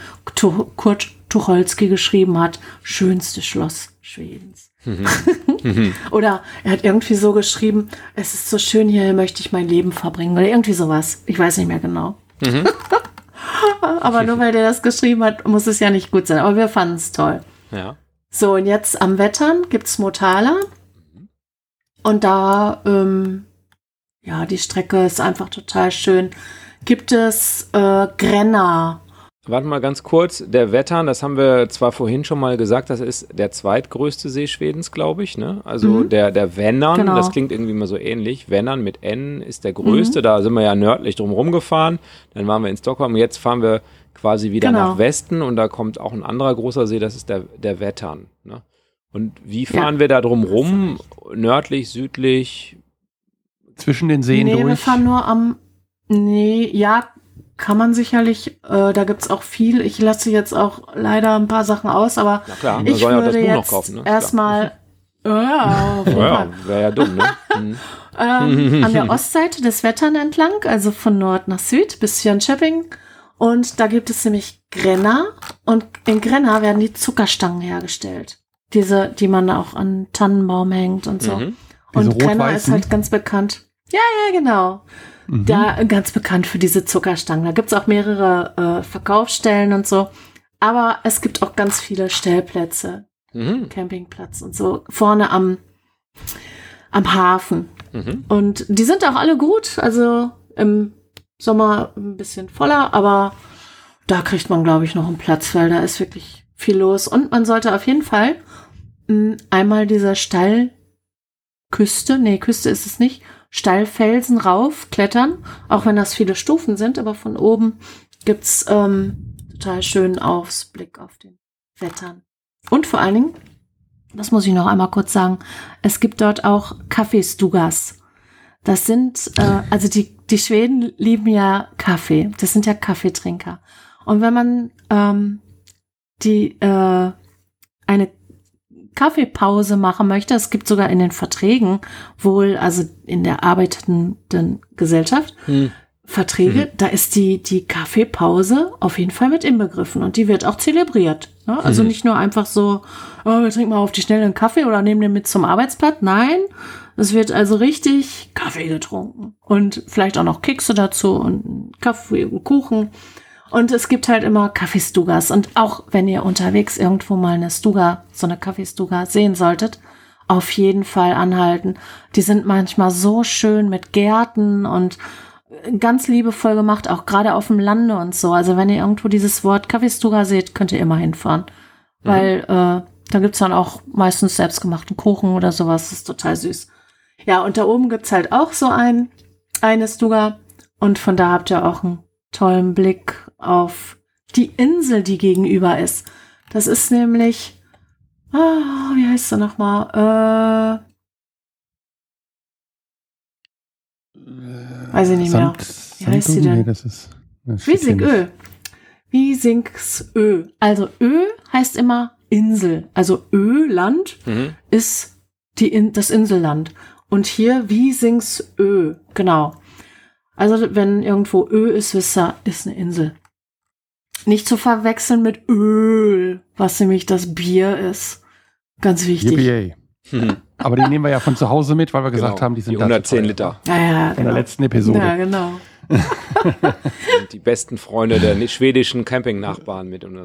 Kurt Tucholsky geschrieben hat, schönste Schloss Schwedens. Oder er hat irgendwie so geschrieben, es ist so schön hier, hier möchte ich mein Leben verbringen. Oder irgendwie sowas. Ich weiß nicht mehr genau. Mhm. Aber nur weil der das geschrieben hat, muss es ja nicht gut sein. Aber wir fanden es toll. Ja. So, und jetzt am Wettern gibt es Motala. Und da, ähm, ja, die Strecke ist einfach total schön. Gibt es äh, Grenna. Warte mal ganz kurz. Der Wettern, das haben wir zwar vorhin schon mal gesagt, das ist der zweitgrößte See Schwedens, glaube ich. Ne? Also mhm. der, der Vennern, genau. das klingt irgendwie mal so ähnlich. Vennern mit N ist der größte. Mhm. Da sind wir ja nördlich drum gefahren. Dann waren wir in Stockholm. Jetzt fahren wir quasi wieder genau. nach Westen und da kommt auch ein anderer großer See, das ist der, der Wettern. Ne? Und wie fahren ja. wir da drum rum? Nördlich, südlich? Zwischen den Seen nee, durch? wir fahren nur am, nee, ja, kann man sicherlich, äh, da gibt's auch viel. Ich lasse jetzt auch leider ein paar Sachen aus, aber Na klar, ich soll würde ja jetzt kaufen, ne? erstmal, ja, ja wäre ja dumm, ne? Mhm. ähm, an der Ostseite des Wettern entlang, also von Nord nach Süd bis Jönköping. Und da gibt es nämlich Grenna und in Grenna werden die Zuckerstangen hergestellt. Diese, die man auch an Tannenbaum hängt und so. Mhm. Und Grenna ist halt ganz bekannt. Ja, ja, genau. Mhm. Da ganz bekannt für diese Zuckerstangen. Da gibt's auch mehrere äh, Verkaufsstellen und so. Aber es gibt auch ganz viele Stellplätze, mhm. Campingplatz und so, vorne am, am Hafen. Mhm. Und die sind auch alle gut. Also im Sommer ein bisschen voller, aber da kriegt man, glaube ich, noch einen Platz, weil da ist wirklich viel los. Und man sollte auf jeden Fall mh, hm, einmal dieser Steilküste, nee, Küste ist es nicht, Steilfelsen rauf klettern, auch wenn das viele Stufen sind, aber von oben gibt's ähm, total schönen Ausblick auf den Wettern. Und vor allen Dingen, das muss ich noch einmal kurz sagen, es gibt dort auch Kaffeestugas. Das sind, äh, also die, die Schweden lieben ja Kaffee. Das sind ja Kaffeetrinker. Und wenn man ähm, die äh, eine Kaffeepause machen möchte. Es gibt sogar in den Verträgen wohl, also in der arbeitenden Gesellschaft, hm. Verträge, hm. da ist die, die Kaffeepause auf jeden Fall mit inbegriffen und die wird auch zelebriert. Ne? Also hm. nicht nur einfach so, oh, wir trinken mal auf die Schnelle einen Kaffee oder nehmen den mit zum Arbeitsplatz. Nein, es wird also richtig Kaffee getrunken und vielleicht auch noch Kekse dazu und Kaffee und Kuchen. Und es gibt halt immer Kaffeestugas. Und auch wenn ihr unterwegs irgendwo mal eine Stuga, so eine Kaffeestuga sehen solltet, auf jeden Fall anhalten. Die sind manchmal so schön mit Gärten und ganz liebevoll gemacht, auch gerade auf dem Lande und so. Also wenn ihr irgendwo dieses Wort Kaffeestuga seht, könnt ihr immer hinfahren. Mhm. Weil äh, da gibt's dann auch meistens selbstgemachten Kuchen oder sowas. Das ist total süß. Ja, und da oben gibt's halt auch so ein, eine Stuga. Und von da habt ihr auch einen tollen Blick auf die Insel, die gegenüber ist. Das ist nämlich, ah, wie heißt sie nochmal? Äh, weiß ich nicht mehr. Sand, Wie heißt sie denn? Nee, das ist, das steht hier nicht. Wiesingö. Wiesingsö. Also Ö heißt immer Insel. Also Ö, Land, Mhm. ist die In das Inselland. Und hier Wiesingsö. Genau. Also wenn irgendwo Ö ist, wisst ihr, ist eine Insel. Nicht zu verwechseln mit Öl, was nämlich das Bier ist. Ganz wichtig. UBA. Mhm. Aber die nehmen wir ja von zu Hause mit, weil wir gesagt Genau. haben, die sind die da zu 110 teuer. Liter. Ja, ja, In der genau. letzten Episode. Ja, genau. Die besten Freunde der schwedischen Campingnachbarn mit.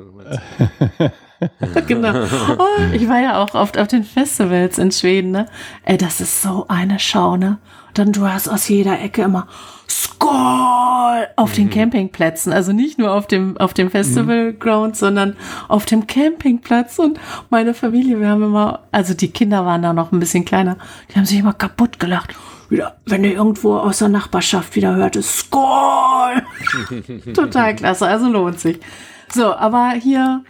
Genau. Oh, ich war ja auch oft auf den Festivals in Schweden, ne? Ey, das ist so eine Schau, ne? Dann du hast aus jeder Ecke immer Skoll auf den Campingplätzen. Also nicht nur auf dem, auf dem Festival Ground, sondern auf dem Campingplatz. Und meine Familie, wir haben immer, also die Kinder waren da noch ein bisschen kleiner, die haben sich immer kaputt gelacht. Wieder, wenn ihr irgendwo aus der Nachbarschaft wieder hört, ist Skoll. Total klasse, also lohnt sich. So, aber hier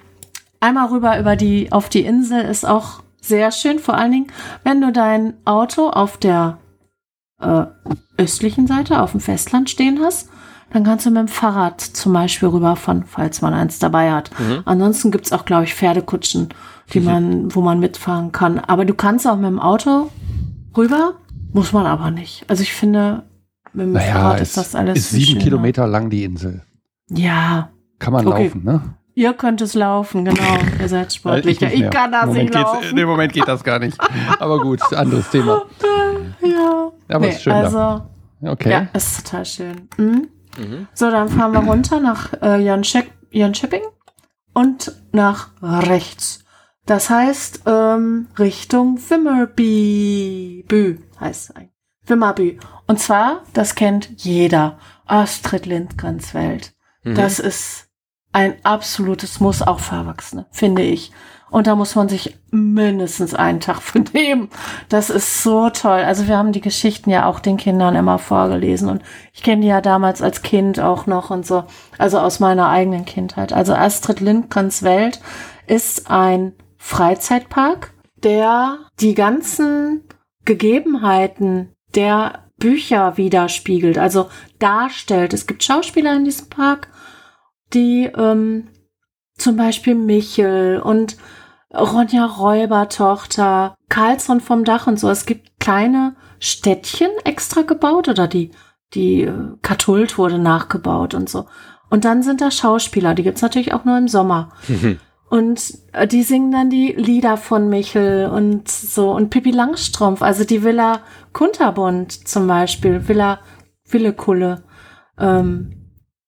einmal rüber über die, auf die Insel ist auch sehr schön. Vor allen Dingen, wenn du dein Auto auf der äh, östlichen Seite, auf dem Festland stehen hast, dann kannst du mit dem Fahrrad zum Beispiel rüberfahren, falls man eins dabei hat. Ansonsten gibt's auch, glaube ich, Pferdekutschen, die man, wo man mitfahren kann. Aber du kannst auch mit dem Auto rüber, muss man aber nicht. Also ich finde, mit dem Naja, Fahrrad es ist das alles ist sieben schöner. Kilometer lang die Insel. Ja, Kann man Okay. laufen, ne? Ihr könnt es laufen, genau. Ihr seid sportlicher. nicht Ich, mehr. kann das Im Moment nicht laufen. In dem Moment geht das gar nicht. Aber gut, anderes Thema. Ja. Aber ist schön da. also, Okay. ja, ist total schön. Mhm. Mhm. So, dann fahren wir runter nach äh, Jönschep- Jönköping und nach rechts. Das heißt, ähm, Richtung Wimmerby. Bü heißt es eigentlich. Wimmerby. Und zwar, das kennt jeder. Astrid Lindgrens Welt. Mhm. Das ist ein absolutes Muss auch für Erwachsene, finde ich. Und da muss man sich mindestens einen Tag für nehmen. Das ist so toll. Also wir haben die Geschichten ja auch den Kindern immer vorgelesen und ich kenne die ja damals als Kind auch noch und so. Also aus meiner eigenen Kindheit. Also Astrid Lindgrens Welt ist ein Freizeitpark, der die ganzen Gegebenheiten der Bücher widerspiegelt, also darstellt. Es gibt Schauspieler in diesem Park, die ähm, zum Beispiel Michel und Ronja Räubertochter, Karlsson vom Dach und so. Es gibt kleine Städtchen extra gebaut oder die, die äh, Katult wurde nachgebaut und so. Und dann sind da Schauspieler, die gibt's natürlich auch nur im Sommer. Und äh, die singen dann die Lieder von Michel und so. Und Pippi Langstrumpf, also die Villa Kunterbund zum Beispiel, Villa Willekulle, ähm,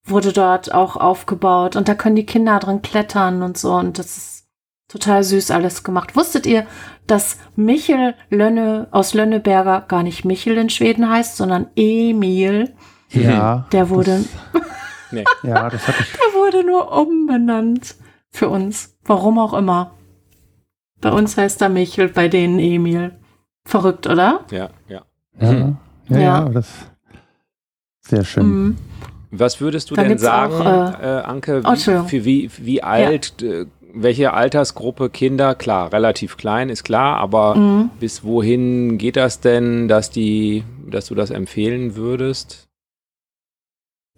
wurde dort auch aufgebaut. Und da können die Kinder drin klettern und so. Und das ist total süß alles gemacht. Wusstet ihr, dass Michel Lönne aus Lönneberger gar nicht Michel in Schweden heißt, sondern Emil? Ja. Der wurde, Nee. Ja, das hatte ich. der wurde nur umbenannt für uns. Warum auch immer. Bei uns heißt er Michel, bei denen Emil. Verrückt, oder? Ja, ja. Ja, ja, ja, Ja. das sehr schön. Was würdest du Da denn sagen, auch, äh, Anke, Oh, wie, Entschuldigung. für wie, wie alt, äh, welche Altersgruppe Kinder, klar, relativ klein, ist klar, aber Mhm. bis wohin geht das denn, dass die, dass du das empfehlen würdest?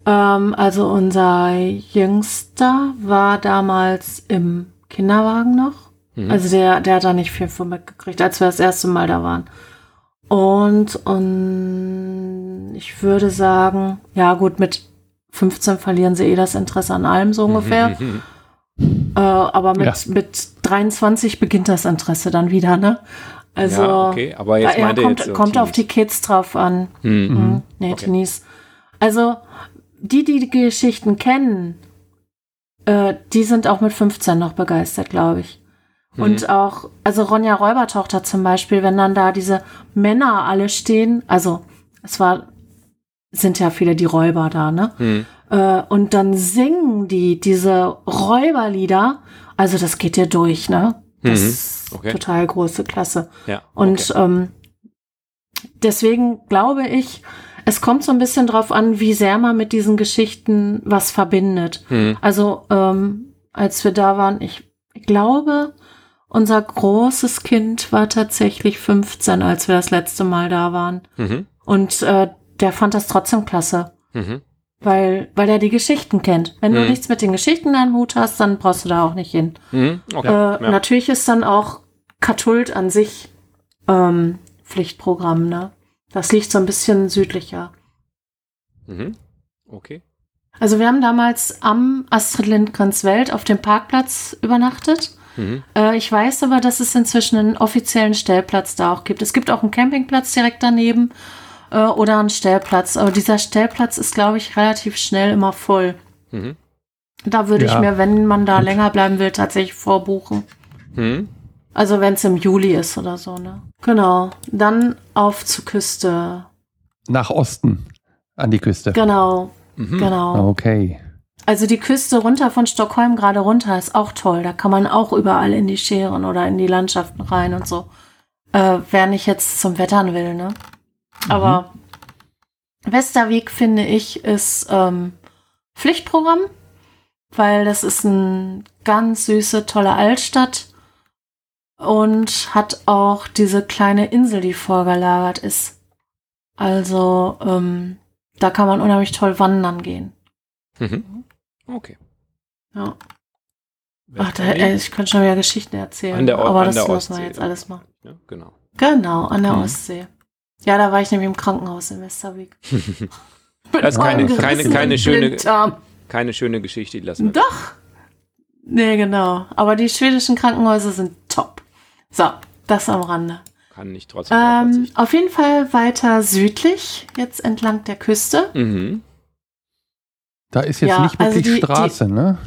Ähm, also unser Jüngster war damals im Kinderwagen noch. Mhm. Also der, der hat da nicht viel von mitgekriegt, als wir das erste Mal da waren. Und, und ich würde sagen, ja gut, mit 15 verlieren sie eh das Interesse an allem so ungefähr. Äh, aber mit, Ja. mit 23 beginnt das Interesse dann wieder, ne? Also ja, okay, aber jetzt ja, meinte kommt, jetzt so kommt auf die. Kids drauf an. Mhm. Mhm. Nee, Okay. Teenies. Also, die, die die Geschichten kennen, äh, die sind auch mit 15 noch begeistert, glaube ich. Mhm. Und auch, also Ronja Räubertochter zum Beispiel, wenn dann da diese Männer alle stehen, also es war, sind ja viele die Räuber da, ne? Mhm. Äh, und dann singen die diese Räuberlieder, also das geht dir durch, ne? Das Mhm. ist Okay. total große Klasse. Ja, Und okay. ähm, deswegen glaube ich, es kommt so ein bisschen drauf an, wie sehr man mit diesen Geschichten was verbindet. Hm. Also, ähm, als wir da waren, ich glaube, unser großes Kind war tatsächlich 15, als wir das letzte Mal da waren. Mhm. Und äh, der fand das trotzdem klasse, Mhm. weil, weil er die Geschichten kennt. Wenn du Mhm. nichts mit den Geschichten deinem Hut hast, dann brauchst du da auch nicht hin. Mhm. Okay. Äh, ja. Natürlich ist dann auch Katult an sich ähm, Pflichtprogramm, ne? Das liegt so ein bisschen südlicher. Mhm. Okay. Also wir haben damals am Astrid Lindgrens Welt auf dem Parkplatz übernachtet. Mhm. Äh, ich weiß aber, dass es inzwischen einen offiziellen Stellplatz da auch gibt. Es gibt auch einen Campingplatz direkt daneben äh, oder einen Stellplatz. Aber dieser Stellplatz ist, glaube ich, relativ schnell immer voll. Mhm. Da würde ich Ja. mir, wenn man da Gut. länger bleiben will, tatsächlich vorbuchen. Mhm. Also wenn es im Juli ist oder so, ne? Genau. Dann auf zur Küste. Nach Osten an die Küste. Genau, Mhm. genau. Okay. Also die Küste runter von Stockholm gerade runter ist auch toll. Da kann man auch überall in die Scheren oder in die Landschaften rein und so. Äh, wer nicht jetzt zum Wettern will, ne? Aber Westerweg, finde ich, ist ähm, Pflichtprogramm, weil das ist eine ganz süße, tolle Altstadt und hat auch diese kleine Insel, die vorgelagert ist. Also ähm, da kann man unheimlich toll wandern gehen. Mhm. Okay. Ja. Ach, da, ey, ich könnte schon wieder Geschichten erzählen. An der O- aber an das lassen wir Ostsee. jetzt alles mal. Ja, genau. Genau, an der Mhm. Ostsee. Ja, da war ich nämlich im Krankenhaus in Westerweg. Das ist keine- keine- keine schöne-. Keine schöne Geschichte, die lassen wir. Doch. Nee, genau. Aber die schwedischen Krankenhäuser sind top. So, das am Rande. Kann nicht trotzdem Ähm, auf jeden Fall weiter südlich, jetzt entlang der Küste. Mhm. Da ist jetzt Ja, nicht also wirklich die- die- Straße, ne?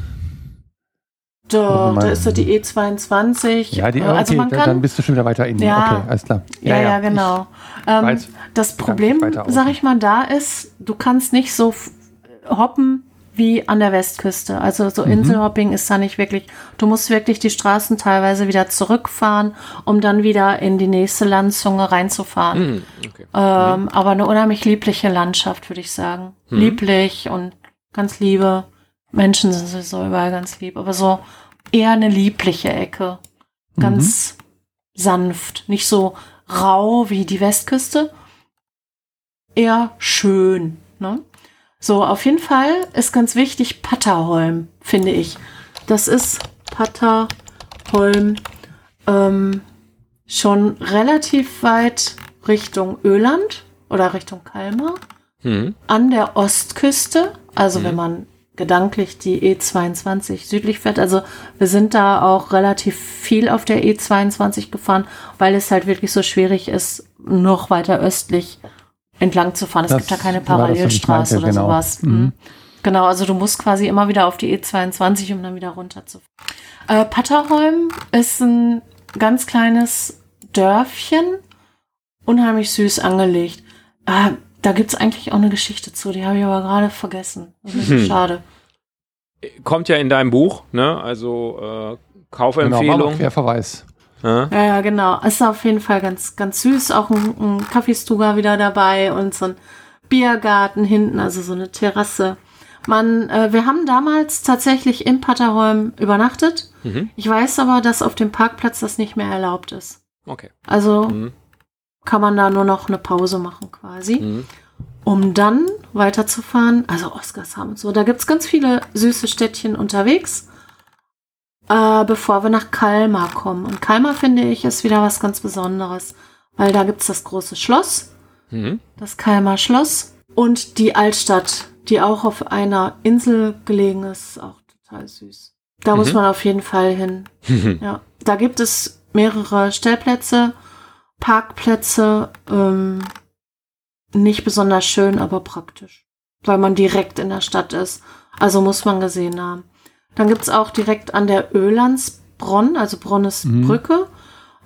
Da, Warte mal. da ist so die E22. Ja, die, Äh, okay, also man kann, dann bist du schon wieder weiter innen. Ja. Okay, alles klar. Ja, ja, genau. Ähm, das Problem, sag ich mal, da ist, du kannst nicht so f- hoppen wie an der Westküste. Also so Mhm. Inselhopping ist da nicht wirklich. Du musst wirklich die Straßen teilweise wieder zurückfahren, um dann wieder in die nächste Landzunge reinzufahren. Mhm. Okay. Ähm, aber eine unheimlich liebliche Landschaft, würde ich sagen. Mhm. Lieblich und ganz liebe. Menschen sind sowieso überall ganz lieb, aber so eher eine liebliche Ecke. Ganz sanft. Nicht so rau wie die Westküste. Eher schön. Ne? So, auf jeden Fall ist ganz wichtig Patterholm, finde ich. Das ist Patterholm ähm, schon relativ weit Richtung Öland oder Richtung Kalmar Mhm. an der Ostküste. Also Mhm. wenn man gedanklich die E22 südlich fährt. Also wir sind da auch relativ viel auf der E22 gefahren, weil es halt wirklich so schwierig ist, noch weiter östlich entlang zu fahren. Es Das gibt da keine Parallelstraße meinte, oder genau. sowas. Mhm. Mhm. Genau, also du musst quasi immer wieder auf die E22, um dann wieder runterzufahren. Äh, Patterholm ist ein ganz kleines Dörfchen, unheimlich süß angelegt. Äh, da gibt's eigentlich auch eine Geschichte zu, die habe ich aber gerade vergessen. Hm. schade. Kommt ja in deinem Buch, ne? Also äh, Genau, Kaufempfehlung. Querverweis. ja? Ja, ja, genau. Ist auf jeden Fall ganz, ganz süß. Auch ein, ein Kaffeestuga wieder dabei und so ein Biergarten hinten, also so eine Terrasse. Man, äh, wir haben damals tatsächlich in Patterholm übernachtet. Mhm. Ich weiß aber, dass auf dem Parkplatz das nicht mehr erlaubt ist. Okay. Also Mhm. Kann man da nur noch eine Pause machen quasi. Mhm. um dann weiterzufahren. Also Oskarshamn und so. Da gibt's ganz viele süße Städtchen unterwegs, äh, bevor wir nach Kalmar kommen. Und Kalmar, finde ich, ist wieder was ganz Besonderes, weil da gibt's das große Schloss, Mhm. das Kalmar Schloss und die Altstadt, die auch auf einer Insel gelegen ist, auch total süß. Da muss Mhm. man auf jeden Fall hin. Ja, da gibt es mehrere Stellplätze, Parkplätze, ähm, nicht besonders schön, aber praktisch, weil man direkt in der Stadt ist. Also muss man gesehen haben. Dann gibt's auch direkt an der Ölandsbronn, also Bronn ist Mhm. Brücke,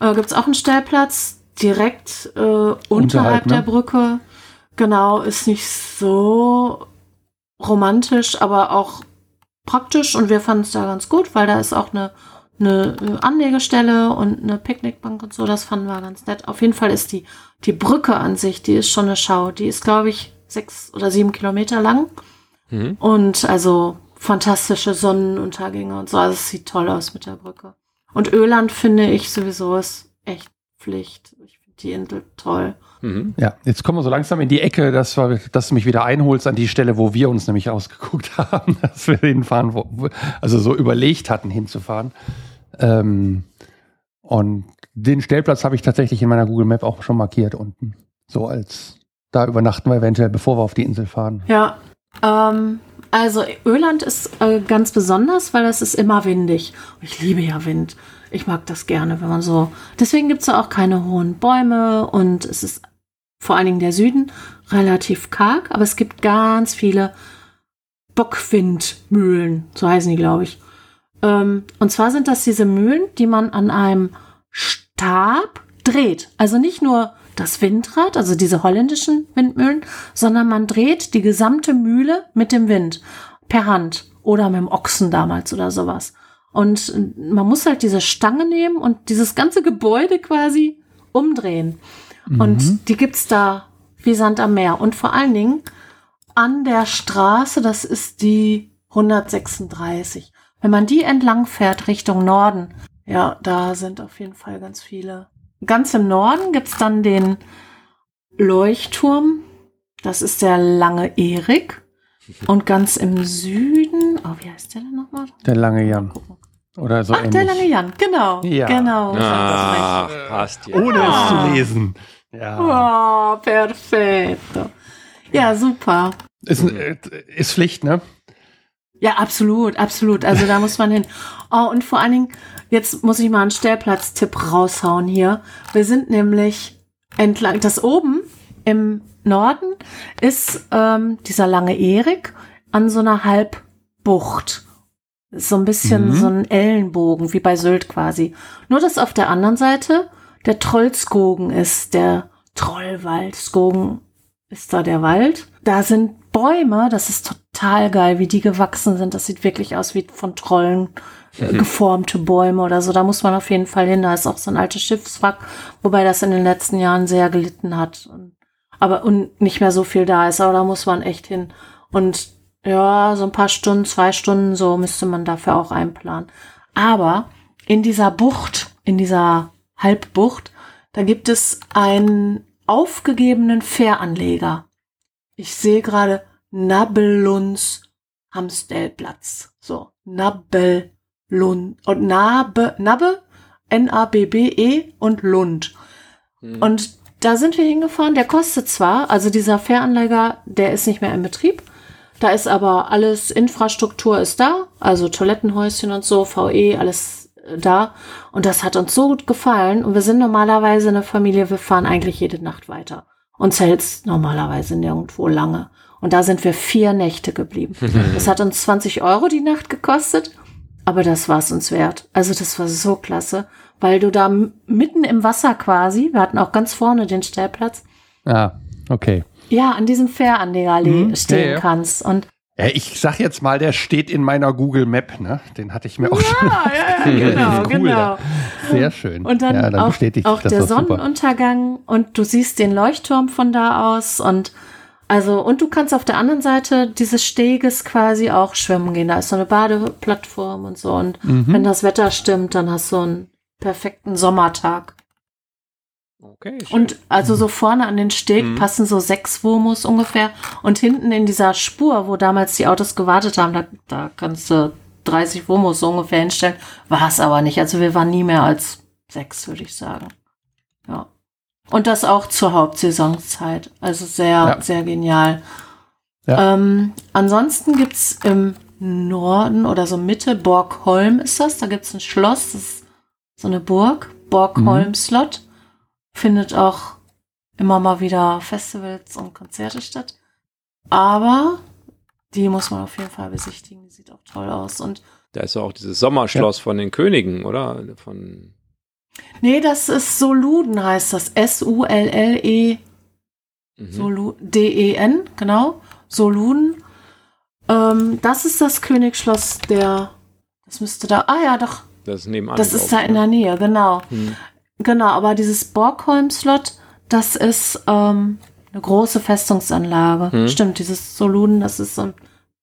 äh, gibt's auch einen Stellplatz direkt äh, unterhalb, Unterhalb, ne? der Brücke. Genau, ist nicht so romantisch, aber auch praktisch und wir fanden es da ganz gut, weil da ist auch eine eine Anlegestelle und eine Picknickbank und so. Das fanden wir ganz nett. Auf jeden Fall ist die, die Brücke an sich, die ist schon eine Schau. Die ist, glaube ich, sechs oder sieben Kilometer lang. Mhm. Und also fantastische Sonnenuntergänge und so. Also es sieht toll aus mit der Brücke. Und Öland finde ich sowieso ist echt Pflicht. Ich finde die Insel toll. Mhm. Ja, jetzt kommen wir so langsam in die Ecke, dass, wir, dass du mich wieder einholst an die Stelle, wo wir uns nämlich ausgeguckt haben, dass wir hinfahren, wo, wo- also so überlegt hatten, hinzufahren. Ähm, und den Stellplatz habe ich tatsächlich in meiner Google Map auch schon markiert unten. So als da übernachten wir eventuell, bevor wir auf die Insel fahren. Ja, ähm, also Öland ist äh, ganz besonders, weil es ist immer windig. Ich liebe ja Wind. Ich mag das gerne, wenn man so. Deswegen gibt es auch keine hohen Bäume und es ist vor allen Dingen der Süden relativ karg, aber es gibt ganz viele Bockwindmühlen, so heißen die, glaube ich. Ähm, und zwar sind das diese Mühlen, die man an einem Stab dreht. Also nicht nur das Windrad, also diese holländischen Windmühlen, sondern man dreht die gesamte Mühle mit dem Wind per Hand oder mit dem Ochsen damals oder sowas. Und man muss halt diese Stange nehmen und dieses ganze Gebäude quasi umdrehen. Und die gibt's da wie Sand am Meer. Und vor allen Dingen an der Straße, das ist die 136. Wenn man die entlang fährt Richtung Norden, ja, da sind auf jeden Fall ganz viele. Ganz im Norden gibt's dann den Leuchtturm. Das ist der lange Erik. Und ganz im Süden, oh, wie heißt der denn nochmal? Der lange Jan. Oder so Ach, der ähnlich. lange Jan, genau. Ja. Genau. Ach, passt ja. Ohne es zu lesen. Ja. Oh, perfetto. Ja, super. Ist, äh, ist Pflicht, ne? Ja, absolut, absolut. Also da muss man hin. Oh, und vor allen Dingen, jetzt muss ich mal einen Stellplatztipp raushauen hier. Wir sind nämlich entlang, das oben im Norden ist ähm, dieser lange Erik an so einer Halbbucht. So ein bisschen Mhm. so ein Ellenbogen, wie bei Sylt quasi. Nur, dass auf der anderen Seite der Trollskogen ist, der Trollwald. Skogen ist da der Wald. Da sind Bäume, das ist total geil, wie die gewachsen sind. Das sieht wirklich aus wie von Trollen äh, geformte Bäume oder so. Da muss man auf jeden Fall hin. Da ist auch so ein altes Schiffswrack, wobei das in den letzten Jahren sehr gelitten hat. Und, aber und nicht mehr so viel da ist, aber da muss man echt hin. Und ja, so ein paar Stunden, zwei Stunden, so müsste man dafür auch einplanen. Aber in dieser Bucht, in dieser Halbbucht, da gibt es einen aufgegebenen Fähranleger. Ich sehe gerade Nabelunds Hamstellplatz. So, Nabelund und Nabe, Nabbe, N-A-B-B-E und Lund. Mhm. Und da sind wir hingefahren. Der kostet zwar, also dieser Fähranleger, der ist nicht mehr in Betrieb. Da ist aber alles, Infrastruktur ist da, also Toilettenhäuschen und so, VE, alles äh, da. Und das hat uns so gut gefallen. Und wir sind normalerweise eine Familie, wir fahren eigentlich jede Nacht weiter. Uns hält's normalerweise nirgendwo lange. Und da sind wir vier Nächte geblieben. Das hat uns 20 Euro die Nacht gekostet, aber das war es uns wert. Also das war so klasse, weil du da mitten im Wasser quasi, wir hatten auch ganz vorne den Stellplatz, Ah, okay. ja, an diesem Fähranleger Mhm, stehen ja, ja. kannst. Und ich sag jetzt mal, der steht in meiner Google Map, ne? Den hatte ich mir auch schon. ja, ja, genau, Cool, genau. Sehr schön. Und dann, ja, dann auch, bestätigt auch der doch super. Sonnenuntergang und du siehst den Leuchtturm von da aus und also und du kannst auf der anderen Seite dieses Steges quasi auch schwimmen gehen. Da ist so eine Badeplattform und so und Mhm. wenn das Wetter stimmt, dann hast du einen perfekten Sommertag. Okay, schön. Und also so vorne an den Steg Mhm. passen so sechs Wurmus ungefähr. Und hinten in dieser Spur, wo damals die Autos gewartet haben, da, da kannst du 30 Wurmus so ungefähr hinstellen. War es aber nicht. Also wir waren nie mehr als sechs, würde ich sagen. Ja. Und das auch zur Hauptsaisonzeit. Also sehr, Ja. sehr genial. Ja. Ähm, ansonsten gibt's im Norden oder so Mitte, Borgholm ist das. Da gibt's ein Schloss, das ist so eine Burg, Borgholm Slot. Findet auch immer mal wieder Festivals und Konzerte statt. Aber die muss man auf jeden Fall besichtigen. Die sieht auch toll aus. Und Da ist ja auch dieses Sommerschloss von den Königen, oder? Von nee, das ist Soluden heißt das. S-U-L-L-E mhm. D-E-N, genau. Soluden. Ähm, das ist das Königsschloss der, das müsste da, ah ja, doch, Das ist nebenan. Das ist da in der Nähe, genau. Hm. Genau, aber dieses Borgholm-Slot, das ist ähm, eine große Festungsanlage. Hm. Stimmt, dieses Soluden, das ist so ein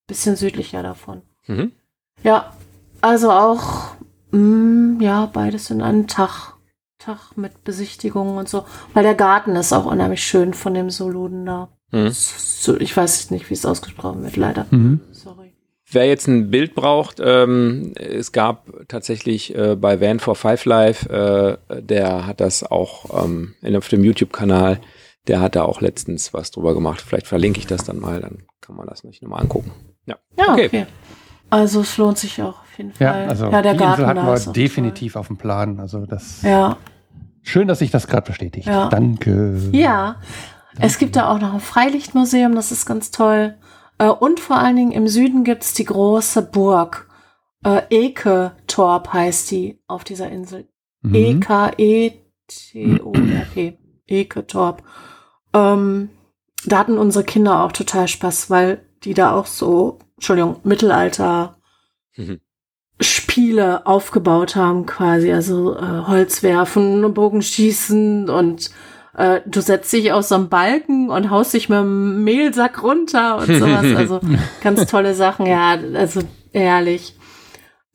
bisschen südlicher davon. Mhm. Ja, also auch, mh, ja, beides in einem Tag. Tag mit Besichtigungen und so. Weil der Garten ist auch unheimlich schön von dem Soluden da. Mhm. Ich weiß nicht, wie es ausgesprochen wird, leider. Mhm. Sorry. Wer jetzt ein Bild braucht, ähm, es gab tatsächlich äh, bei Van for Five Live, äh, der hat das auch ähm, in, auf dem YouTube-Kanal, der hat da auch letztens was drüber gemacht. Vielleicht verlinke ich das dann mal, dann kann man das nicht nochmal angucken. Ja. Ja, Okay. okay. Also es lohnt sich auch auf jeden Fall. Ja, also ja, der die Garten Insel hatten wir definitiv auf dem Plan. Also das. Ja, schön, dass sich das gerade bestätigt. Ja. Danke. ja. Es gibt da auch noch ein Freilichtmuseum, das ist ganz toll. Äh, Und vor allen Dingen im Süden gibt's die große Burg. Äh, Eke-Torp heißt die auf dieser Insel. Mhm. E E-K-E-T-O-R-P. Eke-Torp. Ähm, da hatten unsere Kinder auch total Spaß, weil die da auch so, Entschuldigung, Mittelalter Mhm. Spiele aufgebaut haben quasi, also äh, Holz werfen, Bogenschießen und äh, du setzt dich auf so einen Balken und haust dich mit einem Mehlsack runter und sowas. Also ganz tolle Sachen, ja, also ehrlich.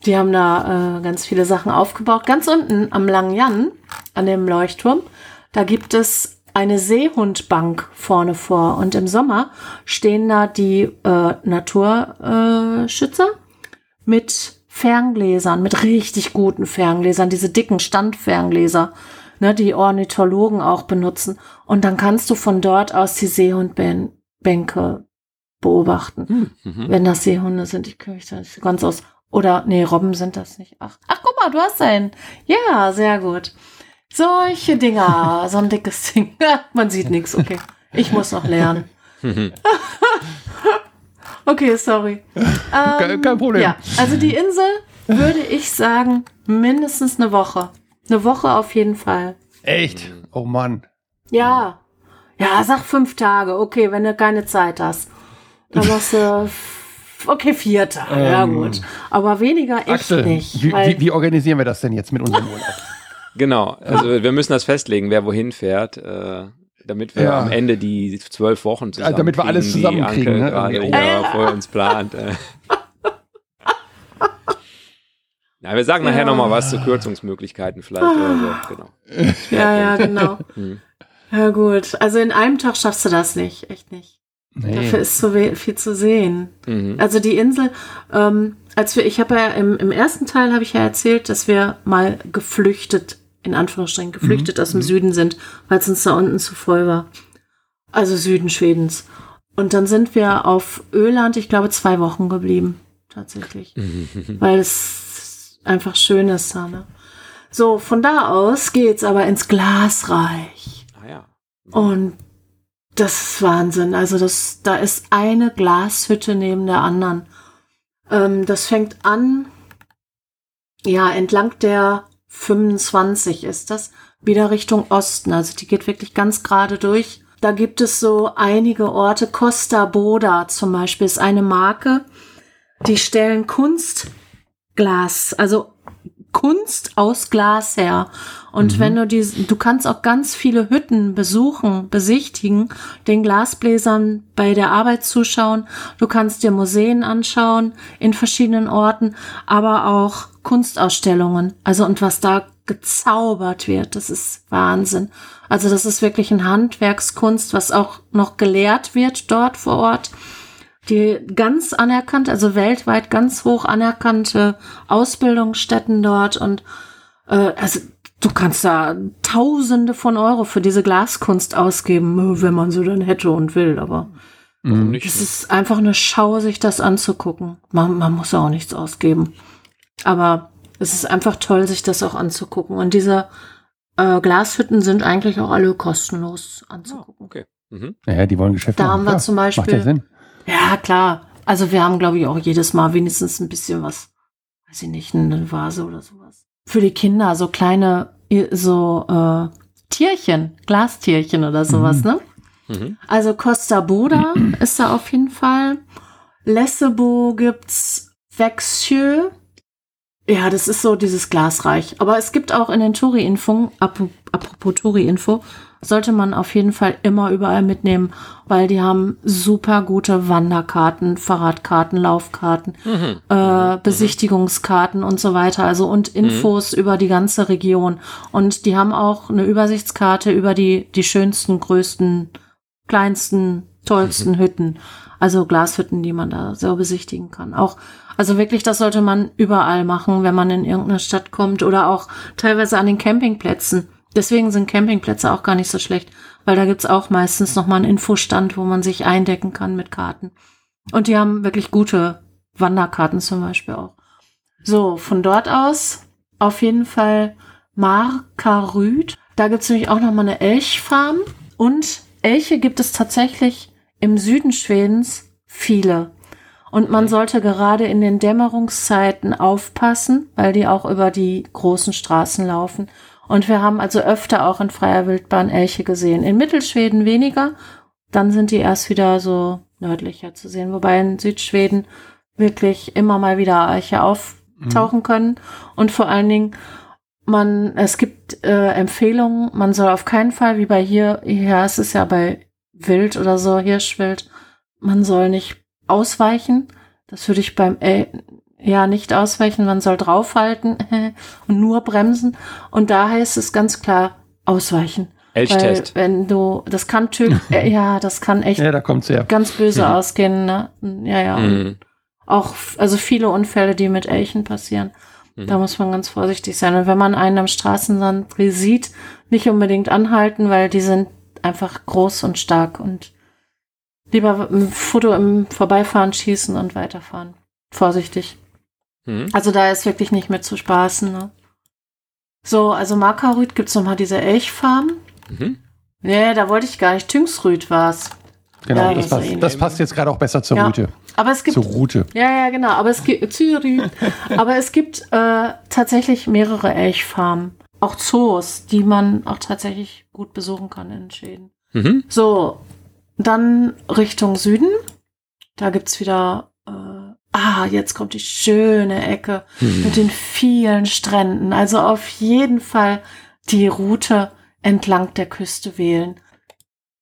Die haben da äh, ganz viele Sachen aufgebaut. Ganz unten am Langen Jan, an dem Leuchtturm, da gibt es eine Seehundbank vorne vor. Und im Sommer stehen da die äh, Naturschützer Schützer mit Ferngläsern, mit richtig guten Ferngläsern, diese dicken Standferngläser, ne, die Ornithologen auch benutzen. Und dann kannst du von dort aus die Seehundbänke beobachten. Mhm. Wenn das Seehunde sind, ich kenne mich da nicht ganz aus. Oder, nee, Robben sind das nicht. Ach, ach guck mal, du hast einen. Ja, sehr gut. Solche Dinger, so ein dickes Ding. Man sieht nichts, okay. Ich muss noch lernen. Okay, sorry. Kein- kein Problem. Ja, also die Insel würde ich sagen, mindestens eine Woche. Eine Woche auf jeden Fall. Echt? Oh Mann. Ja. Ja, sag fünf Tage. Okay, wenn du keine Zeit hast. Dann machst du, okay, vier Tage. ja, Ähm, gut. Aber weniger echt Axel, nicht. wie, weil, wie, wie organisieren wir das denn jetzt mit unserem Urlaub? Genau, also wir müssen das festlegen, wer wohin fährt, äh, damit wir Ja. am Ende die zwölf Wochen zusammen damit wir alles zusammenkriegen, ne? Gerade Oh. hier vor uns plant. Na, wir sagen nachher Ja. noch mal was zu Kürzungsmöglichkeiten vielleicht oder so. Genau. ja, ja, genau. Hm. Ja, gut. Also in einem Tag schaffst du das nicht. Echt nicht. Dafür ist zu we- viel zu sehen. Mhm. Also die Insel, ähm, als wir, ich habe ja im, im ersten Teil habe ich ja erzählt, dass wir mal geflüchtet, in Anführungsstrichen geflüchtet aus dem Süden sind, weil es uns da unten zu voll war. Also Süden Schwedens. Und dann sind wir auf Öland, ich glaube, zwei Wochen geblieben. Tatsächlich. weil es einfach schön ist ne? So, von da aus geht's aber ins Glasreich. Ah ja. Und das ist Wahnsinn. Also das, da ist eine Glashütte neben der anderen. Ähm, das fängt an, ja, entlang der 25 ist das, wieder Richtung Osten. Also die geht wirklich ganz gerade durch. Da gibt es so einige Orte. Costa Boda zum Beispiel ist eine Marke. Die stellen Kunstglas, also Kunst aus Glas her. Und wenn du die, du kannst auch ganz viele Hütten besuchen, besichtigen, den Glasbläsern bei der Arbeit zuschauen. Du kannst dir Museen anschauen in verschiedenen Orten, aber auch Kunstausstellungen. Also und was da gezaubert wird, das ist Wahnsinn. Also das ist wirklich ein Handwerkskunst, was auch noch gelehrt wird dort vor Ort die ganz anerkannt, also weltweit ganz hoch anerkannte Ausbildungsstätten dort und äh, also du kannst da Tausende von Euro für diese Glaskunst ausgeben, wenn man so dann hätte und will, aber nicht? es ist einfach eine Schau, sich das anzugucken. Man, man muss auch nichts ausgeben, aber es ist einfach toll, sich das auch anzugucken und diese äh, Glashütten sind eigentlich auch alle kostenlos Ah, anzugucken. okay. Mhm. Naja, die wollen Geschäfte Da machen. haben wir Klar, zum Macht Beispiel- ja klar. Also wir haben, glaube ich, auch jedes Mal wenigstens ein bisschen was, weiß ich nicht, eine Vase oder sowas. Für die Kinder, so kleine, so äh, Tierchen, Glastierchen oder sowas, ne? Mhm. Also Costa Boda ist da auf jeden Fall. Lessebo gibt's Vexjö. Ja, das ist so dieses Glasreich. Aber es gibt auch in den Touri-Info, apropos Touri-Info, sollte man auf jeden Fall immer überall mitnehmen, weil die haben super gute Wanderkarten, Fahrradkarten, Laufkarten, mhm. äh, Besichtigungskarten und so weiter. Also und mhm. Infos mhm. über die ganze Region. Und die haben auch eine Übersichtskarte über die, die schönsten, größten, kleinsten, tollsten mhm. Hütten. Also Glashütten, die man da so besichtigen kann. Auch also wirklich, das sollte man überall machen, wenn man in irgendeine Stadt kommt oder auch teilweise an den Campingplätzen. Deswegen sind Campingplätze auch gar nicht so schlecht, weil da gibt's auch meistens nochmal einen Infostand, wo man sich eindecken kann mit Karten. Und die haben wirklich gute Wanderkarten zum Beispiel auch. So, von dort aus auf jeden Fall Markarüd. Da gibt's nämlich auch nochmal eine Elchfarm. Und Elche gibt es tatsächlich im Süden Schwedens viele. Und man sollte gerade in den Dämmerungszeiten aufpassen, weil die auch über die großen Straßen laufen. Und wir haben also öfter auch in freier Wildbahn Elche gesehen. In Mittelschweden weniger, dann sind die erst wieder so nördlicher zu sehen. Wobei in Südschweden wirklich immer mal wieder Elche auftauchen mhm. können. Und vor allen Dingen, man, es gibt äh, Empfehlungen, man soll auf keinen Fall, wie bei hier, hier ist es ja bei Wild oder so, Hirschwild, man soll nicht ausweichen. Das würde ich beim L ja nicht ausweichen, man soll draufhalten und nur bremsen. Und da heißt es ganz klar ausweichen. Elchtest. Weil wenn du, das kann Typ, äh, ja, das kann echt ja, da kommt's her. ganz böse mhm. ausgehen, ne? Ja, ja. Mhm. Auch, also viele Unfälle, die mit Elchen passieren. Mhm. Da muss man ganz vorsichtig sein. Und wenn man einen am Straßensand sieht, nicht unbedingt anhalten, weil die sind einfach groß und stark und Lieber ein Foto im Vorbeifahren schießen und weiterfahren. Vorsichtig. Mhm. Also da ist wirklich nicht mit zu spaßen. Ne? So, also Markarüt gibt's noch mal diese Elchfarm. Mhm. Nee, da wollte ich gar nicht. Tüngsrüt war's. Genau, ja, das, passt, das, passt, jetzt gerade auch besser zur ja. Route. Aber es gibt zur Route. Ja, ja, genau. Aber es gibt Zürich. aber es gibt äh, tatsächlich mehrere Elchfarmen, auch Zoos, die man auch tatsächlich gut besuchen kann in Schweden. Mhm. So, dann Richtung Süden. Da gibt's wieder, äh, ah, jetzt kommt die schöne Ecke hm. mit den vielen Stränden. Also auf jeden Fall die Route entlang der Küste wählen.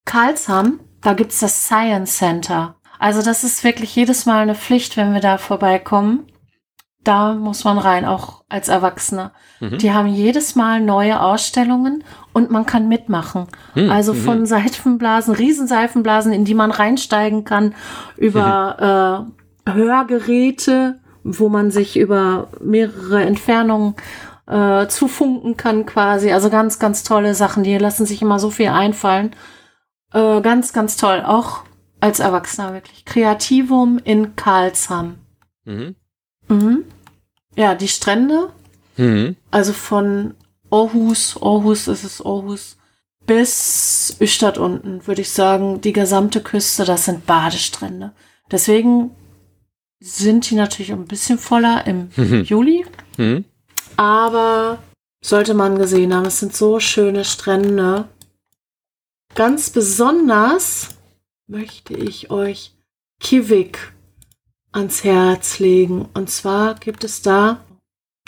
Karlsham, da gibt's das Science Center. Also das ist wirklich jedes Mal eine Pflicht, wenn wir da vorbeikommen da muss man rein, auch als Erwachsener. Mhm. Die haben jedes Mal neue Ausstellungen und man kann mitmachen. Mhm. Also von mhm. Seifenblasen, Riesenseifenblasen, in die man reinsteigen kann, über mhm. äh, Hörgeräte, wo man sich über mehrere Entfernungen äh, zufunken kann quasi. Also ganz, ganz tolle Sachen. Die lassen sich immer so viel einfallen. Äh, ganz, ganz toll. Auch als Erwachsener wirklich. Kreativum in Karlsham. Mhm. Mhm. Ja, die Strände. Mhm. Also von Aarhus, Aarhus ist es Aarhus, bis Üstadt unten, würde ich sagen, die gesamte Küste, das sind Badestrände. Deswegen sind die natürlich ein bisschen voller im mhm. Juli. Mhm. Aber sollte man gesehen haben, es sind so schöne Strände. Ganz besonders möchte ich euch Kivik ans Herz legen. Und zwar gibt es da,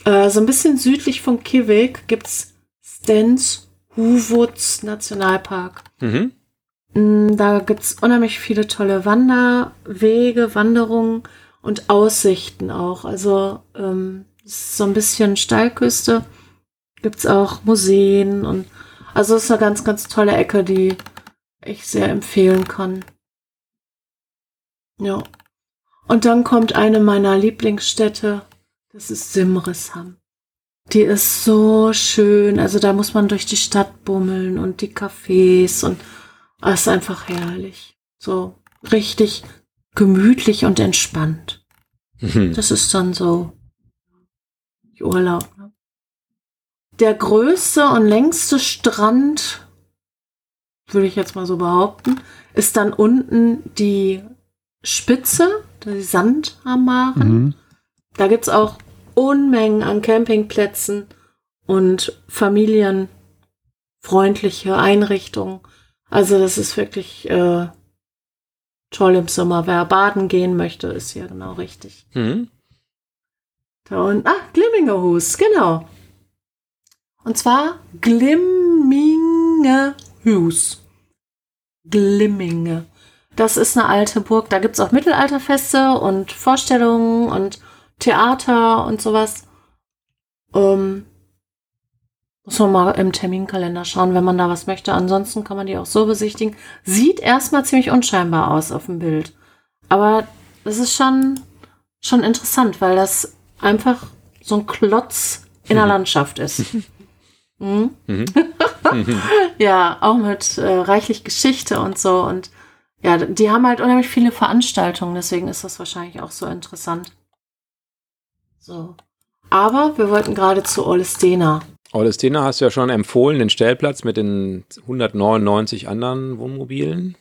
äh, so ein bisschen südlich von Kivik, gibt's Stens Huvuds Nationalpark. Mhm. Mm, da gibt's unheimlich viele tolle Wanderwege, Wanderungen und Aussichten auch. Also ähm, so ein bisschen Steilküste. Gibt's auch Museen und also ist eine ganz, ganz tolle Ecke, die ich sehr empfehlen kann. Ja. Und dann kommt eine meiner Lieblingsstädte, das ist Simrisham. Die ist so schön, also da muss man durch die Stadt bummeln und die Cafés und es ist einfach herrlich. So richtig gemütlich und entspannt. Mhm. Das ist dann so Urlaub. Ne? Der größte und längste Strand, würde ich jetzt mal so behaupten, ist dann unten die Spitze, die Sandhamaren. Mhm. Da gibt's auch Unmengen an Campingplätzen und familienfreundliche Einrichtungen. Also das ist wirklich äh, toll im Sommer. Wer baden gehen möchte, ist hier genau richtig. Mhm. Da unten. Ah, Glimmingehus, genau. Und zwar Glimmingehus. Glimminge. Das ist eine alte Burg. Da gibt's auch Mittelalterfeste und Vorstellungen und Theater und sowas. Ähm, muss man mal im Terminkalender schauen, wenn man da was möchte. Ansonsten kann man die auch so besichtigen. Sieht erstmal ziemlich unscheinbar aus auf dem Bild. Aber das ist schon, schon interessant, weil das einfach so ein Klotz in der Landschaft ist. Mhm. ja, auch mit äh, reichlich Geschichte und so. Und ja, die haben halt unheimlich viele Veranstaltungen, deswegen ist das wahrscheinlich auch so interessant. So. Aber wir wollten gerade zu Olestena. Olestena hast du ja schon empfohlen, den Stellplatz mit den 199 anderen Wohnmobilen.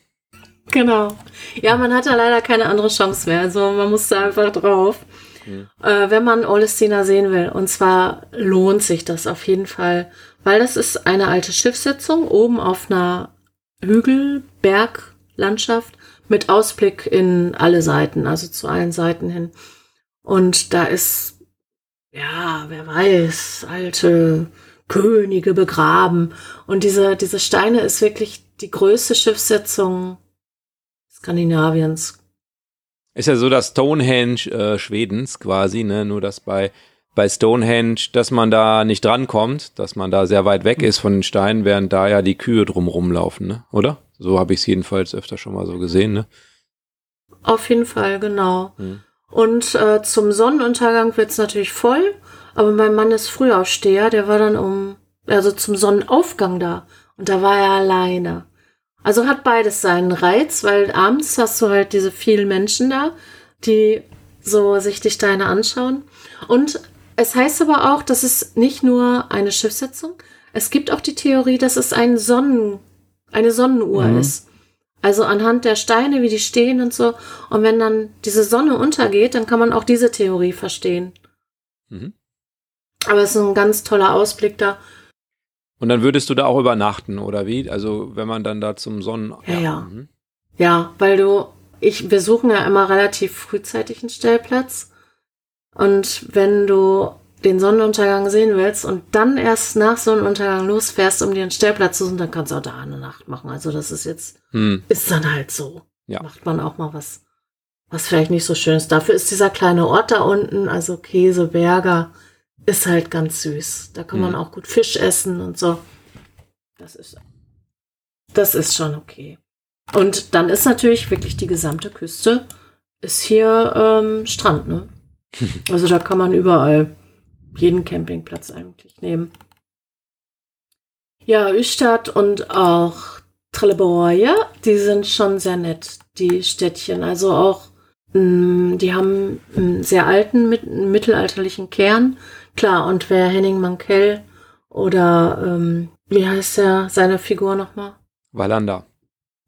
Genau. Ja, man hat da leider keine andere Chance mehr. Also man musste einfach drauf. Mhm. Äh, wenn man Olestina sehen will. Und zwar lohnt sich das auf jeden Fall, weil das ist eine alte Schiffssitzung oben auf einer Hügelberglandschaft mit Ausblick in alle Seiten, also zu allen Seiten hin. Und da ist, ja, wer weiß, alte Könige begraben. Und diese, diese Steine ist wirklich die größte Schiffssitzung Skandinaviens. Ist ja so das Stonehenge äh, Schwedens quasi, ne? Nur dass bei, bei Stonehenge, dass man da nicht drankommt, dass man da sehr weit weg ist von den Steinen, während da ja die Kühe drumrum laufen, ne? Oder? So habe ich es jedenfalls öfter schon mal so gesehen, ne? Auf jeden Fall, genau. Hm. Und äh, zum Sonnenuntergang wird's natürlich voll, aber mein Mann ist Frühaufsteher, der war dann um, also zum Sonnenaufgang da. Und da war er alleine. Also hat beides seinen Reiz, weil abends hast du halt diese vielen Menschen da, die so sich die Steine anschauen. Und es heißt aber auch, dass es nicht nur eine Schiffssitzung, es gibt auch die Theorie, dass es ein Sonnen, eine Sonnenuhr mhm. ist. Also anhand der Steine, wie die stehen und so. Und wenn dann diese Sonne untergeht, dann kann man auch diese Theorie verstehen. Mhm. Aber es ist ein ganz toller Ausblick da. Und dann würdest du da auch übernachten, oder wie? Also, wenn man dann da zum Sonnen. Ja, ja. Mhm. Ja, weil du, ich, wir suchen ja immer relativ frühzeitig einen Stellplatz. Und wenn du den Sonnenuntergang sehen willst und dann erst nach Sonnenuntergang losfährst, um dir einen Stellplatz zu suchen, dann kannst du auch da eine Nacht machen. Also das ist jetzt, hm. ist dann halt so. Ja. Macht man auch mal was, was vielleicht nicht so schön ist. Dafür ist dieser kleine Ort da unten, also Käseberger, ist halt ganz süß. Da kann mhm. man auch gut Fisch essen und so. Das ist, das ist schon okay. Und dann ist natürlich wirklich die gesamte Küste ist hier ähm, Strand, ne? Also da kann man überall jeden Campingplatz eigentlich nehmen. Ja, Üstadt und auch Trelleborg, die sind schon sehr nett, die Städtchen. Also auch, mh, mm, die haben einen sehr alten, mit, mittelalterlichen Kern Klar, und wer Henning Mankell oder ähm, wie heißt der, seine Figur nochmal? Wallander.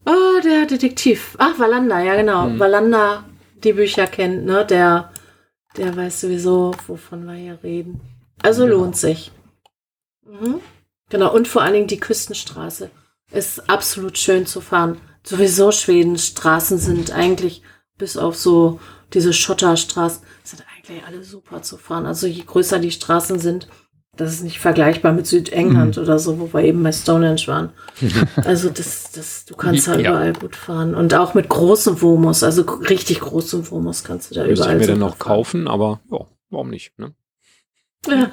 Oh, der Detektiv. Ach, Wallander, ja genau. Hm. Wallander die Bücher kennt, ne? Der, der weiß sowieso, wovon wir hier reden. Also genau. lohnt sich. Mhm. Genau, und vor allen Dingen die Küstenstraße ist absolut schön zu fahren. Sowieso Schwedens Straßen sind eigentlich bis auf so diese Schotterstraßen sind eigentlich alle super zu fahren. Also je größer die Straßen sind, das ist nicht vergleichbar mit Südengland mhm. oder so, wo wir eben bei Stonehenge waren. Also das, das, du kannst da ja. überall gut fahren. Und auch mit großem Womos, also richtig großem Womos kannst du da Müsste überall. Ich mir dann noch fahren. kaufen, aber ja, warum nicht? Ne?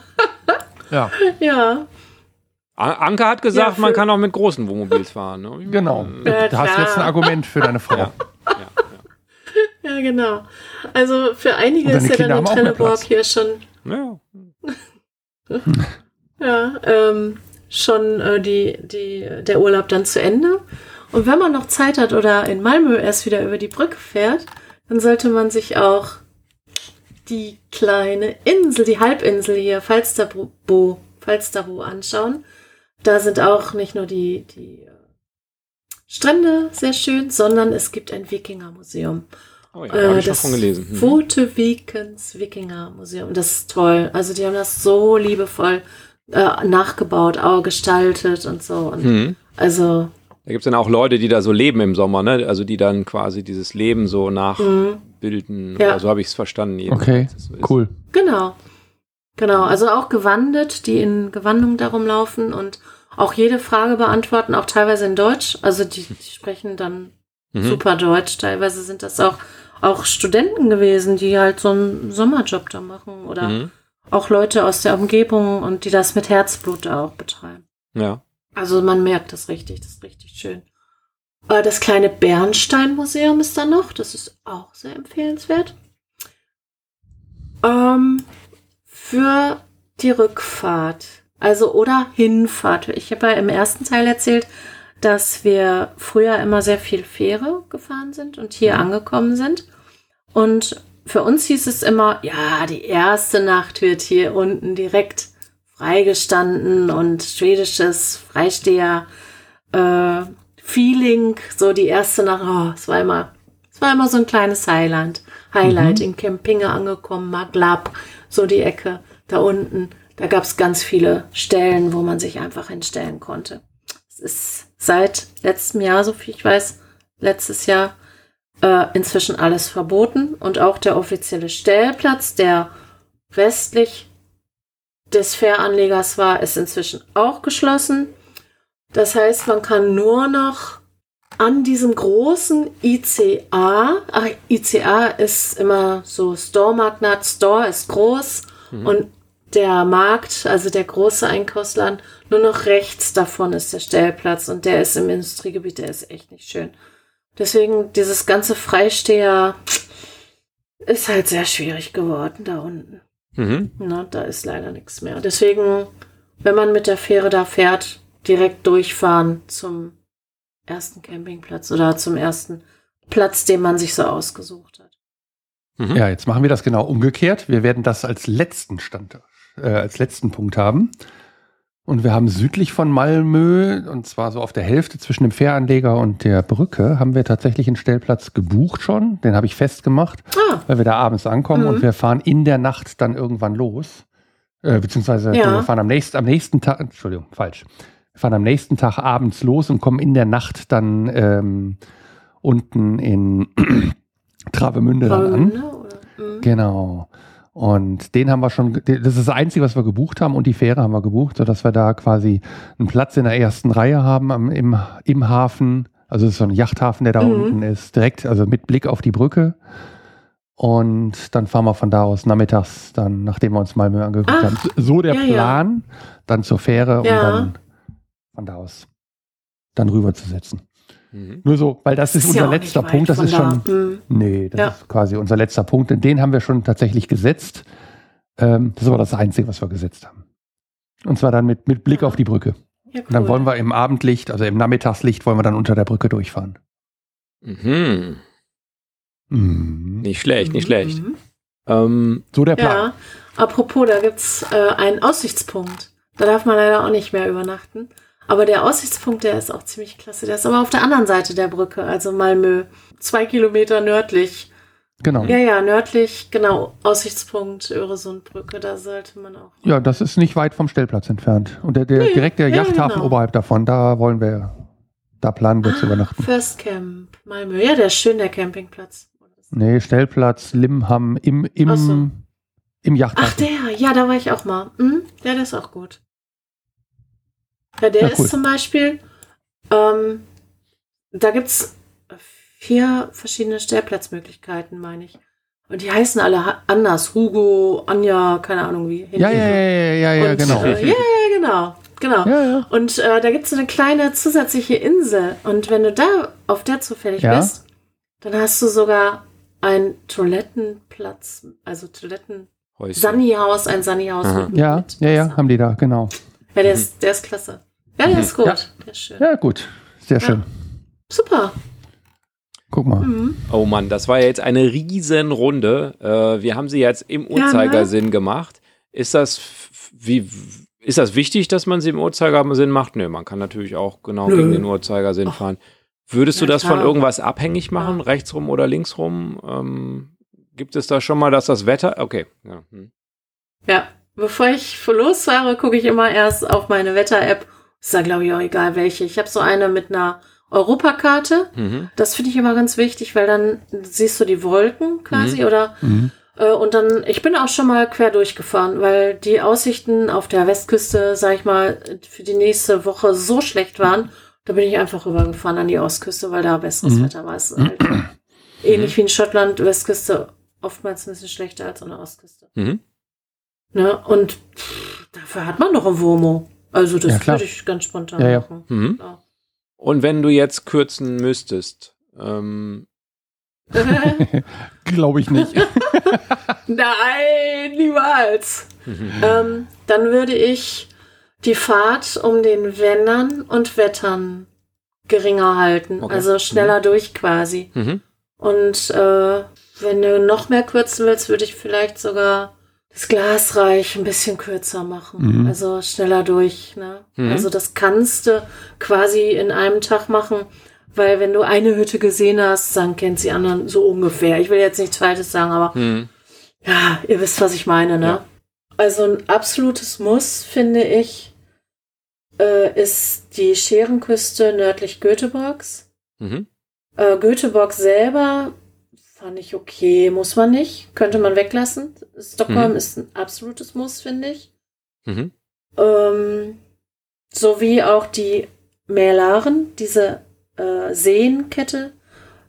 Ja. ja. ja. Anke hat gesagt, ja, man kann auch mit großen Wohnmobils fahren. Ne? Genau. Ja, du hast jetzt ein Argument für deine Frau. Ja. Ja, genau. Also für einige ist ja dann in Trelleborg hier schon. Ja. ja, ähm, schon äh, die, die, der Urlaub dann zu Ende. Und wenn man noch Zeit hat oder in Malmö erst wieder über die Brücke fährt, dann sollte man sich auch die kleine Insel, die Halbinsel hier, Falsterbo, Falsterbo anschauen. Da sind auch nicht nur die, die äh, Strände sehr schön, sondern es gibt ein Wikingermuseum. Oh ja, äh, habe ich schon von gelesen. Mhm. Votevikens Wikinger Museum. Das ist toll. Also die haben das so liebevoll äh, nachgebaut, auch gestaltet und so. Und mhm. Also da gibt es dann auch Leute, die da so leben im Sommer, ne? Also die dann quasi dieses Leben so nachbilden. Mhm. Ja. so habe ich es verstanden. Okay, so cool. Genau. Genau, also auch gewandet, die in Gewandung darum laufen und auch jede Frage beantworten, auch teilweise in Deutsch. Also die, die sprechen dann Mhm. super Deutsch. Teilweise sind das auch, auch Studenten gewesen, die halt so einen Sommerjob da machen oder Mhm. auch Leute aus der Umgebung und die das mit Herzblut auch betreiben. Ja. Also man merkt das richtig, das ist richtig schön. Äh, Das kleine Bernstein-Museum ist da noch, das ist auch sehr empfehlenswert. Ähm, für die Rückfahrt, also oder Hinfahrt. Ich habe ja im ersten Teil erzählt, dass wir früher immer sehr viel Fähre gefahren sind und hier angekommen sind. Und für uns hieß es immer, ja, die erste Nacht wird hier unten direkt freigestanden und schwedisches Freisteher äh, Feeling, so die erste Nacht, oh, es war immer, es war immer so ein kleines Highlight. Highlight in Kempinge angekommen, Maglab, so die Ecke da unten. Da gab es ganz viele Stellen, wo man sich einfach hinstellen konnte. Es ist seit letztem Jahr, so viel ich weiß, letztes Jahr äh, inzwischen alles verboten und auch der offizielle Stellplatz, der westlich des Fähranlegers war, ist inzwischen auch geschlossen. Das heißt, man kann nur noch an diesem großen ICA, ach, ICA ist immer so Store Magnat, Store ist groß und der Markt, also der große Einkaufsladen, nur noch rechts davon ist der Stellplatz und der ist im Industriegebiet, der ist echt nicht schön. Deswegen dieses ganze Freisteher ist halt sehr schwierig geworden da unten. Mhm. Na, da ist leider nichts mehr. Deswegen, wenn man mit der Fähre da fährt, direkt durchfahren zum ersten Campingplatz oder zum ersten Platz, den man sich so ausgesucht hat. Mhm. Ja, jetzt machen wir das genau umgekehrt. Wir werden das als letzten Stand, äh, als letzten Punkt haben. Und wir haben südlich von Malmö, und zwar so auf der Hälfte zwischen dem Fähranleger und der Brücke, haben wir tatsächlich einen Stellplatz gebucht schon. Den habe ich festgemacht, Ah, weil wir da abends ankommen Mhm. und wir fahren in der Nacht dann irgendwann los. Äh, beziehungsweise Ja. wir fahren am nächsten, am nächsten Tag, Entschuldigung, falsch. Wir fahren am nächsten Tag abends los und kommen in der Nacht dann ähm, unten in Travemünde dann an. Travemünde, oder? Mhm. Genau. Und den haben wir schon, das ist das Einzige, was wir gebucht haben und die Fähre haben wir gebucht, sodass wir da quasi einen Platz in der ersten Reihe haben am, im, im Hafen. Also es ist so ein Yachthafen, der da Mhm. unten ist, direkt, also mit Blick auf die Brücke. Und dann fahren wir von da aus nachmittags, dann, nachdem wir uns Malmö angeguckt Ach, haben. So der ja, ja. Plan, dann zur Fähre Ja. und dann von da aus dann rüber zu setzen. Mhm. Nur so, weil das, ist ja unser nicht letzter Punkt, das ist da. schon, Mhm. Nee, das Ja. ist quasi unser letzter Punkt. Und den haben wir schon tatsächlich gesetzt. Ähm, das ist aber das Einzige, was wir gesetzt haben. Und zwar dann mit, mit Blick Ja. auf die Brücke. Ja, cool. Und dann wollen wir im Abendlicht, also im Nachmittagslicht, wollen wir dann unter der Brücke durchfahren. Mhm. Mhm. Nicht schlecht, nicht schlecht. Mhm. Ähm, So der Plan. Ja, apropos, da gibt's äh, einen Aussichtspunkt. Da darf man leider auch nicht mehr übernachten. Aber der Aussichtspunkt, der ist auch ziemlich klasse. Der ist aber auf der anderen Seite der Brücke, also Malmö. Zwei Kilometer nördlich. Genau. Ja, ja, nördlich, genau. Aussichtspunkt Öresundbrücke, da sollte man auch. Ja, das ist nicht weit vom Stellplatz entfernt. Und der, der Nee, direkt der ja, Yachthafen genau. oberhalb davon, da wollen wir, da planen wir zu übernachten. First Camp, Malmö. Ja, der ist schön, der Campingplatz. Nee, Stellplatz Limham im, im, Ach so. im Ach, Yachthafen. der, ja, da war ich auch mal. Hm? Ja, der ist auch gut. Ja, der Ja, cool. ist zum Beispiel, ähm, da gibt's vier verschiedene Stellplatzmöglichkeiten, meine ich. Und die heißen alle anders. Hugo, Anja, keine Ahnung wie. ja, ja, ja, ja, ja, ja, Und, genau. Äh, ja, ja, genau. Genau. Ja, ja. Und äh, da gibt's so eine kleine zusätzliche Insel. Und wenn du da auf der zufällig Ja. bist, dann hast du sogar einen Toilettenplatz, also Toiletten. Häuschen. Sunnyhaus, ein Sunnyhaus. Aha. mit- Ja, ja, ja, haben die da, genau. Ja, der ist, der ist klasse. Ja, der ist gut. Ja. Der ist schön. Ja, gut. Sehr schön. Super. Guck mal. Mhm. Oh Mann, das war ja jetzt eine Riesenrunde. Äh, wir haben sie jetzt im ne? Uhrzeigersinn gemacht. Ist das wie ist das wichtig, dass man sie im Uhrzeigersinn macht? Nö, man kann natürlich auch genau Nö. gegen den Uhrzeigersinn Ach. fahren. Würdest du Ja, das von klar. irgendwas abhängig machen, Ja. rechtsrum oder linksrum? Ähm, gibt es da schon mal, dass das Wetter? Okay. Ja. Hm. Ja, bevor ich losfahre, gucke ich immer erst auf meine Wetter-App. Ist da, glaube ich, auch egal welche. Ich habe so eine mit einer Europakarte. Mhm. Das finde ich immer ganz wichtig, weil dann siehst du die Wolken quasi oder Mhm. Äh, und dann, ich bin auch schon mal quer durchgefahren, weil die Aussichten auf der Westküste, sag ich mal, für die nächste Woche so schlecht waren. Da bin ich einfach rübergefahren an die Ostküste, weil da besseres Mhm. Wetter war. Es halt ähnlich wie in Schottland, Westküste oftmals ein bisschen schlechter als an der Ostküste. Mhm. Ne? Und pff, dafür hat man doch ein Womo. Also das Ja, würde ich ganz spontan Ja, ja. machen. Mhm. Und wenn du jetzt kürzen müsstest, ähm, Glaube ich nicht. Nein, niemals. ähm, dann würde ich die Fahrt um den Wendern und Wettern geringer halten. Okay. Also schneller durch quasi. mhm. Und äh, wenn du noch mehr kürzen willst, würde ich vielleicht sogar das Glasreich ein bisschen kürzer machen. Mhm. Also schneller durch. Ne? Mhm. Also das kannst du quasi in einem Tag machen. Weil wenn du eine Hütte gesehen hast, dann kennt die anderen so ungefähr. Ich will jetzt nichts Falsches sagen, aber Mhm. ja, ihr wisst, was ich meine, ne? Ja. Also ein absolutes Muss, finde ich, äh, ist die Scherenküste nördlich Göteborgs. Mhm. Äh, Göteborg selber fand ich okay, muss man nicht, könnte man weglassen. Stockholm Mhm. ist ein absolutes Muss, finde ich. Mhm. Ähm, sowie auch die Mälaren, diese äh, Seenkette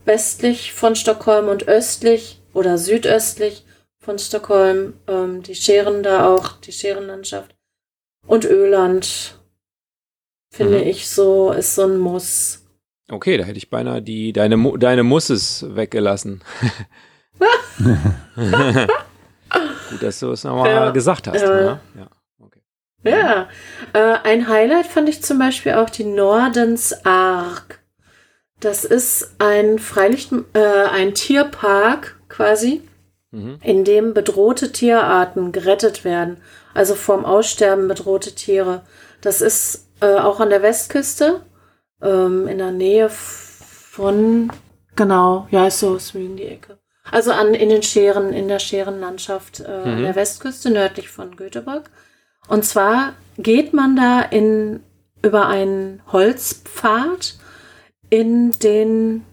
westlich von Stockholm und östlich oder südöstlich von Stockholm, ähm, die Scheren da auch, die Scherenlandschaft und Öland, finde Mhm. ich so, ist so ein Muss. Okay, da hätte ich beinahe die, deine, Mu- deine Musses weggelassen. Gut, dass du es nochmal Ja. gesagt hast. Ja. Ne? Ja. Okay. Ja, äh, ein Highlight fand ich zum Beispiel auch die Nordens Ark. Das ist ein Freilicht, äh, ein Tierpark quasi, Mhm. in dem bedrohte Tierarten gerettet werden. Also vom Aussterben bedrohte Tiere. Das ist äh, auch an der Westküste, ähm, in der Nähe von, genau, ja, ist so, in die Ecke. Also an, in den Scheren, in der Scherenlandschaft äh, an Mhm. der Westküste, nördlich von Göteborg. Und zwar geht man da in, über einen Holzpfad in den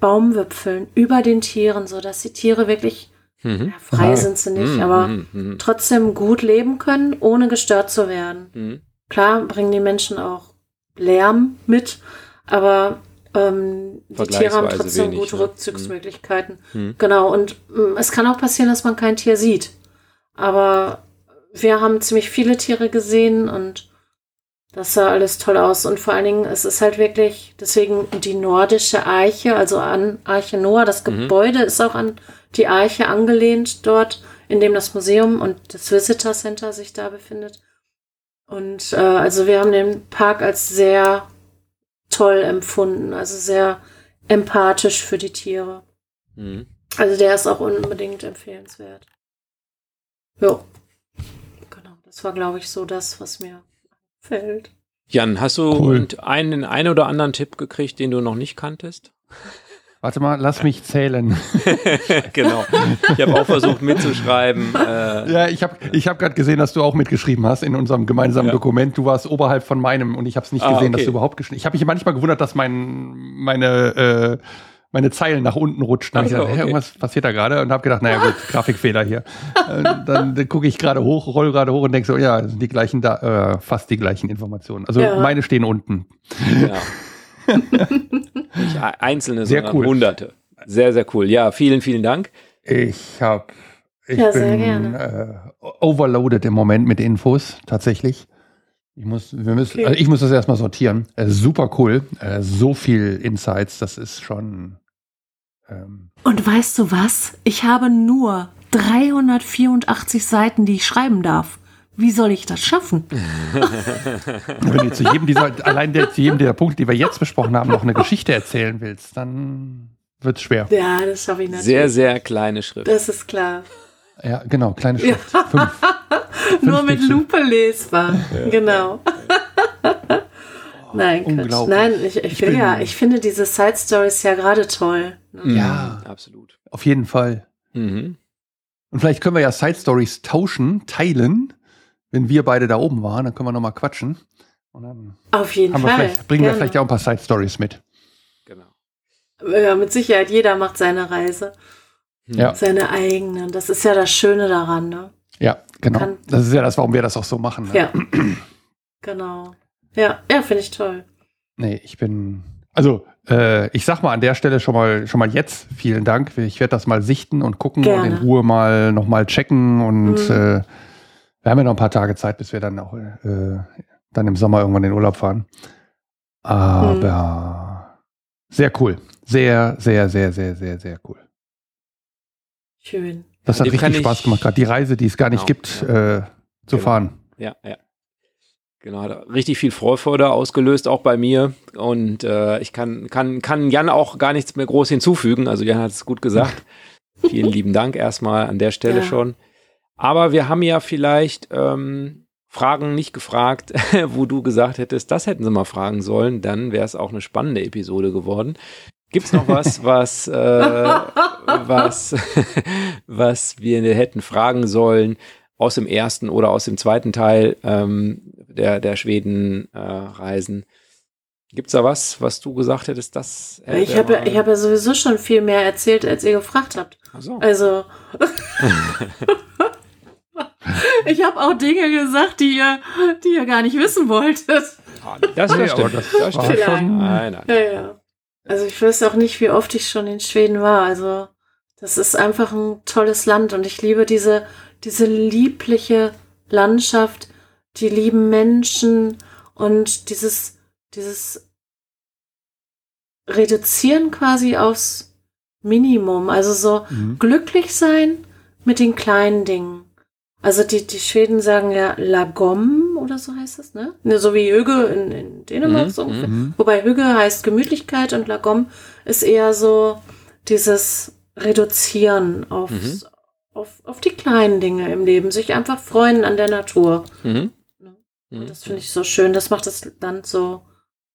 Baumwipfeln, über den Tieren, so dass die Tiere wirklich, Mhm. ja, frei Aha. sind sie nicht, Mhm, aber mhm, mhm, trotzdem gut leben können, ohne gestört zu werden. mhm. Klar bringen die Menschen auch Lärm mit, aber ähm, die Tiere haben trotzdem wenig, gute ne? Rückzugsmöglichkeiten. Mhm. Genau, und ähm, es kann auch passieren, dass man kein Tier sieht. Aber wir haben ziemlich viele Tiere gesehen und das sah alles toll aus. Und vor allen Dingen, es ist halt wirklich, deswegen die nordische Arche, also an Arche Noah, das Mhm. Gebäude ist auch an die Arche angelehnt dort, in dem das Museum und das Visitor Center sich da befindet. Und äh, also wir haben den Park als sehr toll empfunden, also sehr empathisch für die Tiere. Mhm. Also der ist auch unbedingt empfehlenswert. Jo. Genau, das war, glaube ich, so das, was mir fällt. Jan, hast du Cool. einen, einen oder anderen Tipp gekriegt, den du noch nicht kanntest? Warte mal, lass mich zählen. genau. Ich habe auch versucht mitzuschreiben. Äh, Ja, ich habe ich hab gerade gesehen, dass du auch mitgeschrieben hast in unserem gemeinsamen Ja. Dokument. Du warst oberhalb von meinem und ich habe es nicht Ah, gesehen, okay. dass du überhaupt geschrieben Ich habe mich manchmal gewundert, dass mein, meine, äh, meine Zeilen nach unten rutschten. Ach ich hä, okay. irgendwas passiert da gerade und habe gedacht, naja gut, Grafikfehler hier. dann dann gucke ich gerade hoch, roll gerade hoch und denke so, ja, sind die gleichen, da äh, fast die gleichen Informationen. Also Ja. meine stehen unten. Ja. Nicht ei- einzelne, Sehr sondern cool. hunderte. Sehr, sehr cool. Ja, vielen, vielen Dank. Ich habe, ich Ja, sehr bin gerne. Äh, overloaded im Moment mit Infos, tatsächlich. Ich muss, wir müssen, Okay. also ich muss das erstmal sortieren. Äh, super cool. Äh, so viel Insights, das ist schon. Ähm, Und weißt du was? Ich habe nur 384 Seiten, die ich schreiben darf. Wie soll ich das schaffen? wenn du zu jedem dieser, allein der, zu jedem der Punkte, die wir jetzt besprochen haben, noch eine Geschichte erzählen willst, dann wird's schwer. Ja, das schaffe ich natürlich. Sehr, sehr kleine Schrift. Das ist klar. Ja, genau, kleine Schrift. Fünf. Nur mit Pixel. Lupe lesbar. Genau. Nein, Quatsch. Unglaublich. Nein, ich, ich, Ich will ja, ich finde diese Side Stories ja gerade toll. Mhm, Ja. Absolut. Auf jeden Fall. Mhm. Und vielleicht können wir ja Side Stories tauschen, teilen. Wenn wir beide da oben waren, dann können wir noch mal quatschen. Und dann Auf jeden haben wir Fall. vielleicht, bringen wir Gerne. vielleicht auch ein paar Side Stories mit. Genau. Ja, mit Sicherheit. Jeder macht seine Reise. Ja. Seine eigenen. Das ist ja das Schöne daran, ne? Ja, genau. Kann- das ist ja das, warum wir das auch so machen. Ne? Ja. genau. Ja, ja, finde ich toll. Nee, ich bin. Also, äh, ich sag mal an der Stelle schon mal, schon mal jetzt vielen Dank. Ich werde das mal sichten und gucken Gerne. und in Ruhe mal nochmal checken. Und Mhm. äh, wir haben ja noch ein paar Tage Zeit, bis wir dann auch äh, dann im Sommer irgendwann in den Urlaub fahren. Aber sehr cool. Sehr, sehr, sehr, sehr, sehr, sehr cool. Schön. Das hat dem richtig ich- Spaß gemacht, gerade die Reise, die es gar nicht Genau, gibt, äh, zu Genau. fahren. Ja, ja. Genau, hat richtig viel Vorfreude ausgelöst, auch bei mir. Und äh, ich kann, kann, kann Jan auch gar nichts mehr groß hinzufügen. Also Jan hat es gut gesagt. Vielen lieben Dank erstmal an der Stelle Ja. schon. Aber wir haben ja vielleicht ähm, Fragen nicht gefragt, wo du gesagt hättest, das hätten sie mal fragen sollen. Dann wäre es auch eine spannende Episode geworden. Gibt es noch was, was, äh, was, was wir hätten fragen sollen aus dem ersten oder aus dem zweiten Teil ähm, der, der Schweden-Reisen? Gibt es da was, was du gesagt hättest, das hätte Ich habe ja, habe ja sowieso schon viel mehr erzählt, als ihr gefragt habt. Ach so. Also. ich habe auch Dinge gesagt, die ihr, die ihr gar nicht wissen wolltet. Ah, Das, Nee, aber stimmt. das Das war stimmt. schon- Nein, nein. Ja, ja. Also ich weiß auch nicht, wie oft ich schon in Schweden war. Also das ist einfach ein tolles Land und ich liebe diese, diese liebliche Landschaft, die lieben Menschen und dieses, dieses Reduzieren quasi aufs Minimum. Also so Mhm. glücklich sein mit den kleinen Dingen. Also die, die Schweden sagen ja Lagom oder so heißt das, ne? ne so wie Hüge in, in Dänemark Mhm, so ungefähr. Mhm. Wobei Hüge heißt Gemütlichkeit und Lagom ist eher so dieses Reduzieren aufs, auf, auf die kleinen Dinge im Leben, sich einfach freuen an der Natur. Mhm. Ja. Mhm. Das finde ich so schön. Das macht das Land so,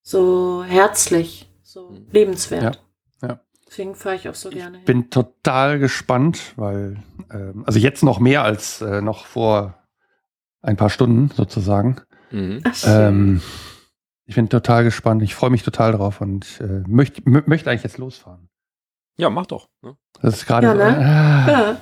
so herzlich, so Mhm. lebenswert. Ja, ja. Deswegen fahre ich auch so gerne hin. Bin total gespannt, weil, ähm, also jetzt noch mehr als äh, noch vor ein paar Stunden sozusagen. Mhm. Ach. Ähm, ich bin total gespannt. Ich freue mich total drauf und äh, möchte möchte eigentlich jetzt losfahren. Ja, mach doch. ne? Das ist gerade Ja, so, ne? ah,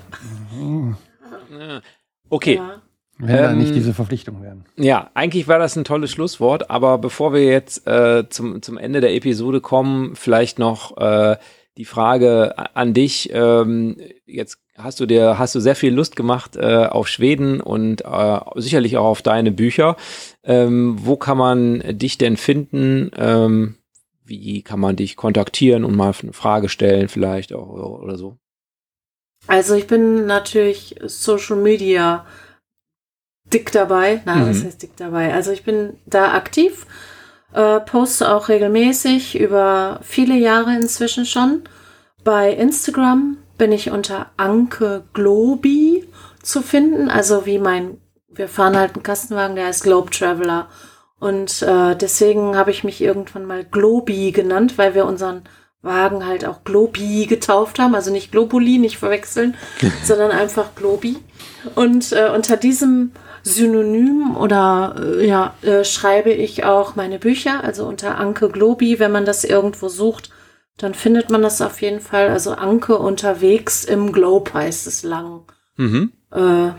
ja. Okay. ja. wenn da Ähm, nicht diese Verpflichtungen wären. Ja, eigentlich war das ein tolles Schlusswort, aber bevor wir jetzt äh, zum, zum Ende der Episode kommen, vielleicht noch äh, die Frage a- an dich. Ähm, jetzt hast du dir, hast du sehr viel Lust gemacht äh, auf Schweden und äh, sicherlich auch auf deine Bücher. Ähm, wo kann man dich denn finden? Ähm, wie kann man dich kontaktieren und mal eine Frage stellen vielleicht auch oder, oder so? Also ich bin natürlich Social Media dick dabei. Nein, Mhm. was heißt dick dabei? Also ich bin da aktiv, äh, poste auch regelmäßig über viele Jahre inzwischen schon. Bei Instagram bin ich unter Anke Globi zu finden, also wie mein, wir fahren halt einen Kastenwagen, der heißt Globe Traveler. Und äh, deswegen habe ich mich irgendwann mal Globi genannt, weil wir unseren Wagen halt auch Globi getauft haben. Also nicht Globuli, nicht verwechseln, sondern einfach Globi. Und äh, unter diesem Synonym oder äh, ja, äh, schreibe ich auch meine Bücher, also unter Anke Globi, wenn man das irgendwo sucht, dann findet man das auf jeden Fall. Also Anke unterwegs im Globe heißt es lang. Mhm. Äh,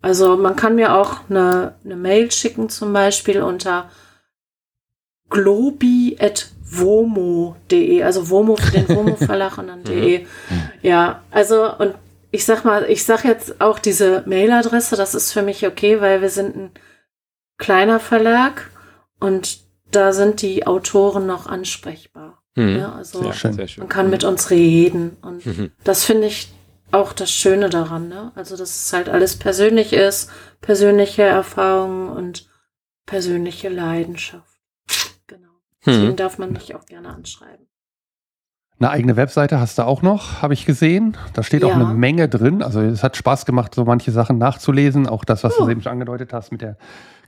also man kann mir auch eine, eine Mail schicken, zum Beispiel unter globi.vomo.de, also Vomo für den Vomo Verlag und dann de. Ja, also und ich sag mal, ich sag jetzt auch diese Mailadresse, das ist für mich okay, weil wir sind ein kleiner Verlag und da sind die Autoren noch ansprechbar. Mhm. Ja, also Sehr schön. Sehr schön. man kann mit uns reden und Mhm. das finde ich auch das Schöne daran, ne? Also, dass es halt alles persönlich ist, persönliche Erfahrungen und persönliche Leidenschaft. Genau. Deswegen Mhm. darf man mich auch gerne anschreiben. Eine eigene Webseite hast du auch noch, habe ich gesehen. Da steht auch Ja. eine Menge drin. Also es hat Spaß gemacht, so manche Sachen nachzulesen. Auch das, was Oh. du eben schon angedeutet hast mit der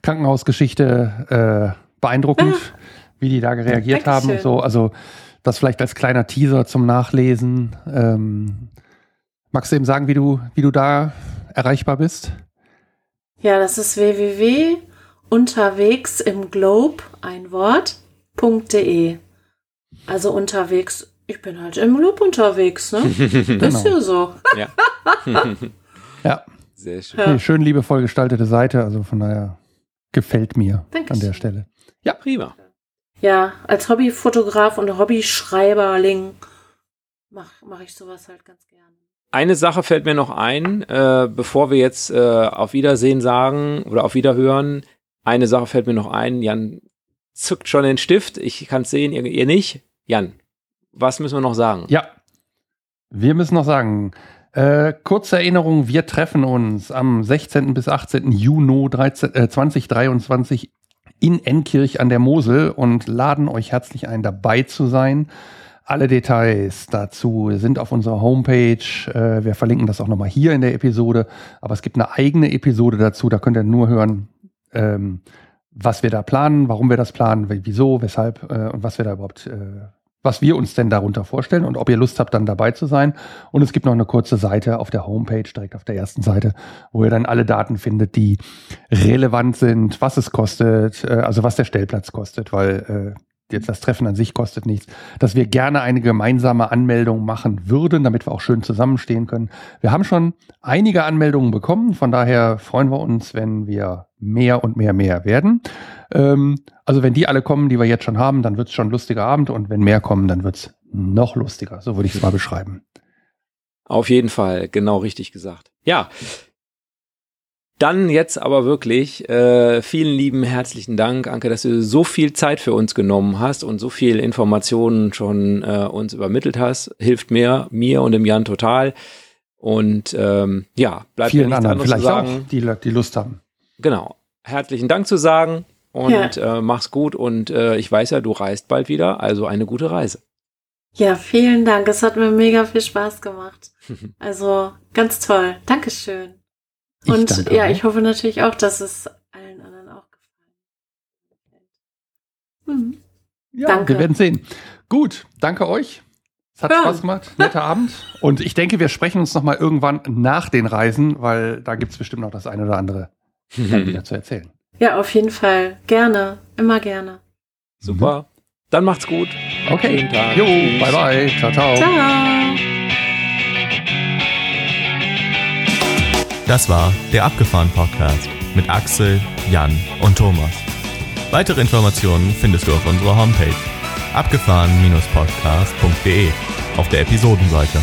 Krankenhausgeschichte, äh, beeindruckend, wie die da reagiert haben. Dankeschön. So, also das vielleicht als kleiner Teaser zum Nachlesen. Ähm, magst du eben sagen, wie du, wie du da erreichbar bist? Ja, das ist www unterwegs im Globe, ein Wort, .de. Also unterwegs Ich bin halt im Loop unterwegs, ne? Genau. Ist ja so. Ja, Ja, sehr schön. Ja. nee, schön liebevoll gestaltete Seite, also von daher gefällt mir an Dankeschön. der Stelle. Prima. Ja, als Hobbyfotograf und Hobbyschreiberling mache mach ich sowas halt ganz gerne. Eine Sache fällt mir noch ein, äh, bevor wir jetzt äh, auf Wiedersehen sagen oder auf Wiederhören. Eine Sache fällt mir noch ein. Jan zückt schon den Stift. Ich kann es sehen, ihr, ihr nicht. Jan, was müssen wir noch sagen? Ja, wir müssen noch sagen, äh, kurze Erinnerung, wir treffen uns am 16. bis 18. Juni 13, äh, 2023 in Enkirch an der Mosel und laden euch herzlich ein, dabei zu sein. Alle Details dazu sind auf unserer Homepage. Äh, wir verlinken das auch nochmal hier in der Episode. Aber es gibt eine eigene Episode dazu. Da könnt ihr nur hören, ähm, was wir da planen, warum wir das planen, wieso, weshalb äh, und was wir da überhaupt, äh, was wir uns denn darunter vorstellen und ob ihr Lust habt, dann dabei zu sein. Und es gibt noch eine kurze Seite auf der Homepage, direkt auf der ersten Seite, wo ihr dann alle Daten findet, die relevant sind, was es kostet, äh, also was der Stellplatz kostet, weil äh, jetzt das Treffen an sich kostet nichts, dass wir gerne eine gemeinsame Anmeldung machen würden, damit wir auch schön zusammenstehen können. Wir haben schon einige Anmeldungen bekommen, von daher freuen wir uns, wenn wir mehr und mehr, mehr werden. Ähm, also wenn die alle kommen, die wir jetzt schon haben, dann wird es schon ein lustiger Abend und wenn mehr kommen, dann wird es noch lustiger. So würde ich es mal beschreiben. Auf jeden Fall, genau richtig gesagt. Ja. Dann jetzt aber wirklich äh, vielen lieben herzlichen Dank, Anke, dass du so viel Zeit für uns genommen hast und so viel Informationen schon äh, uns übermittelt hast. Hilft mir, mir und dem Jan total. Und ähm, ja, bleibt mir Vielen nichts anderen anderes zu vielleicht sagen. auch, die, die Lust haben. Genau. Herzlichen Dank zu sagen und äh, mach's gut. Und äh, ich weiß ja, du reist bald wieder, also eine gute Reise. Ja, vielen Dank. Es hat mir mega viel Spaß gemacht. Also ganz toll. Dankeschön. Ich Und danke ja, auch. ich hoffe natürlich auch, dass es allen anderen auch gefallen hat. Mhm. Ja, Danke. wir werden sehen. Gut, danke euch. Es hat Ja. Spaß gemacht. Netter Abend. Und ich denke, wir sprechen uns nochmal irgendwann nach den Reisen, weil da gibt es bestimmt noch das eine oder andere dann wieder zu erzählen. Ja, auf jeden Fall. Gerne. Immer gerne. Super. Dann macht's gut. Okay. Schönen Tag. Jo, Tschüss. bye bye. Ciao, ciao. Ciao. Das war der Abgefahren Podcast mit Axel, Jan und Thomas. Weitere Informationen findest du auf unserer Homepage abgefahren-podcast.de auf der Episodenseite.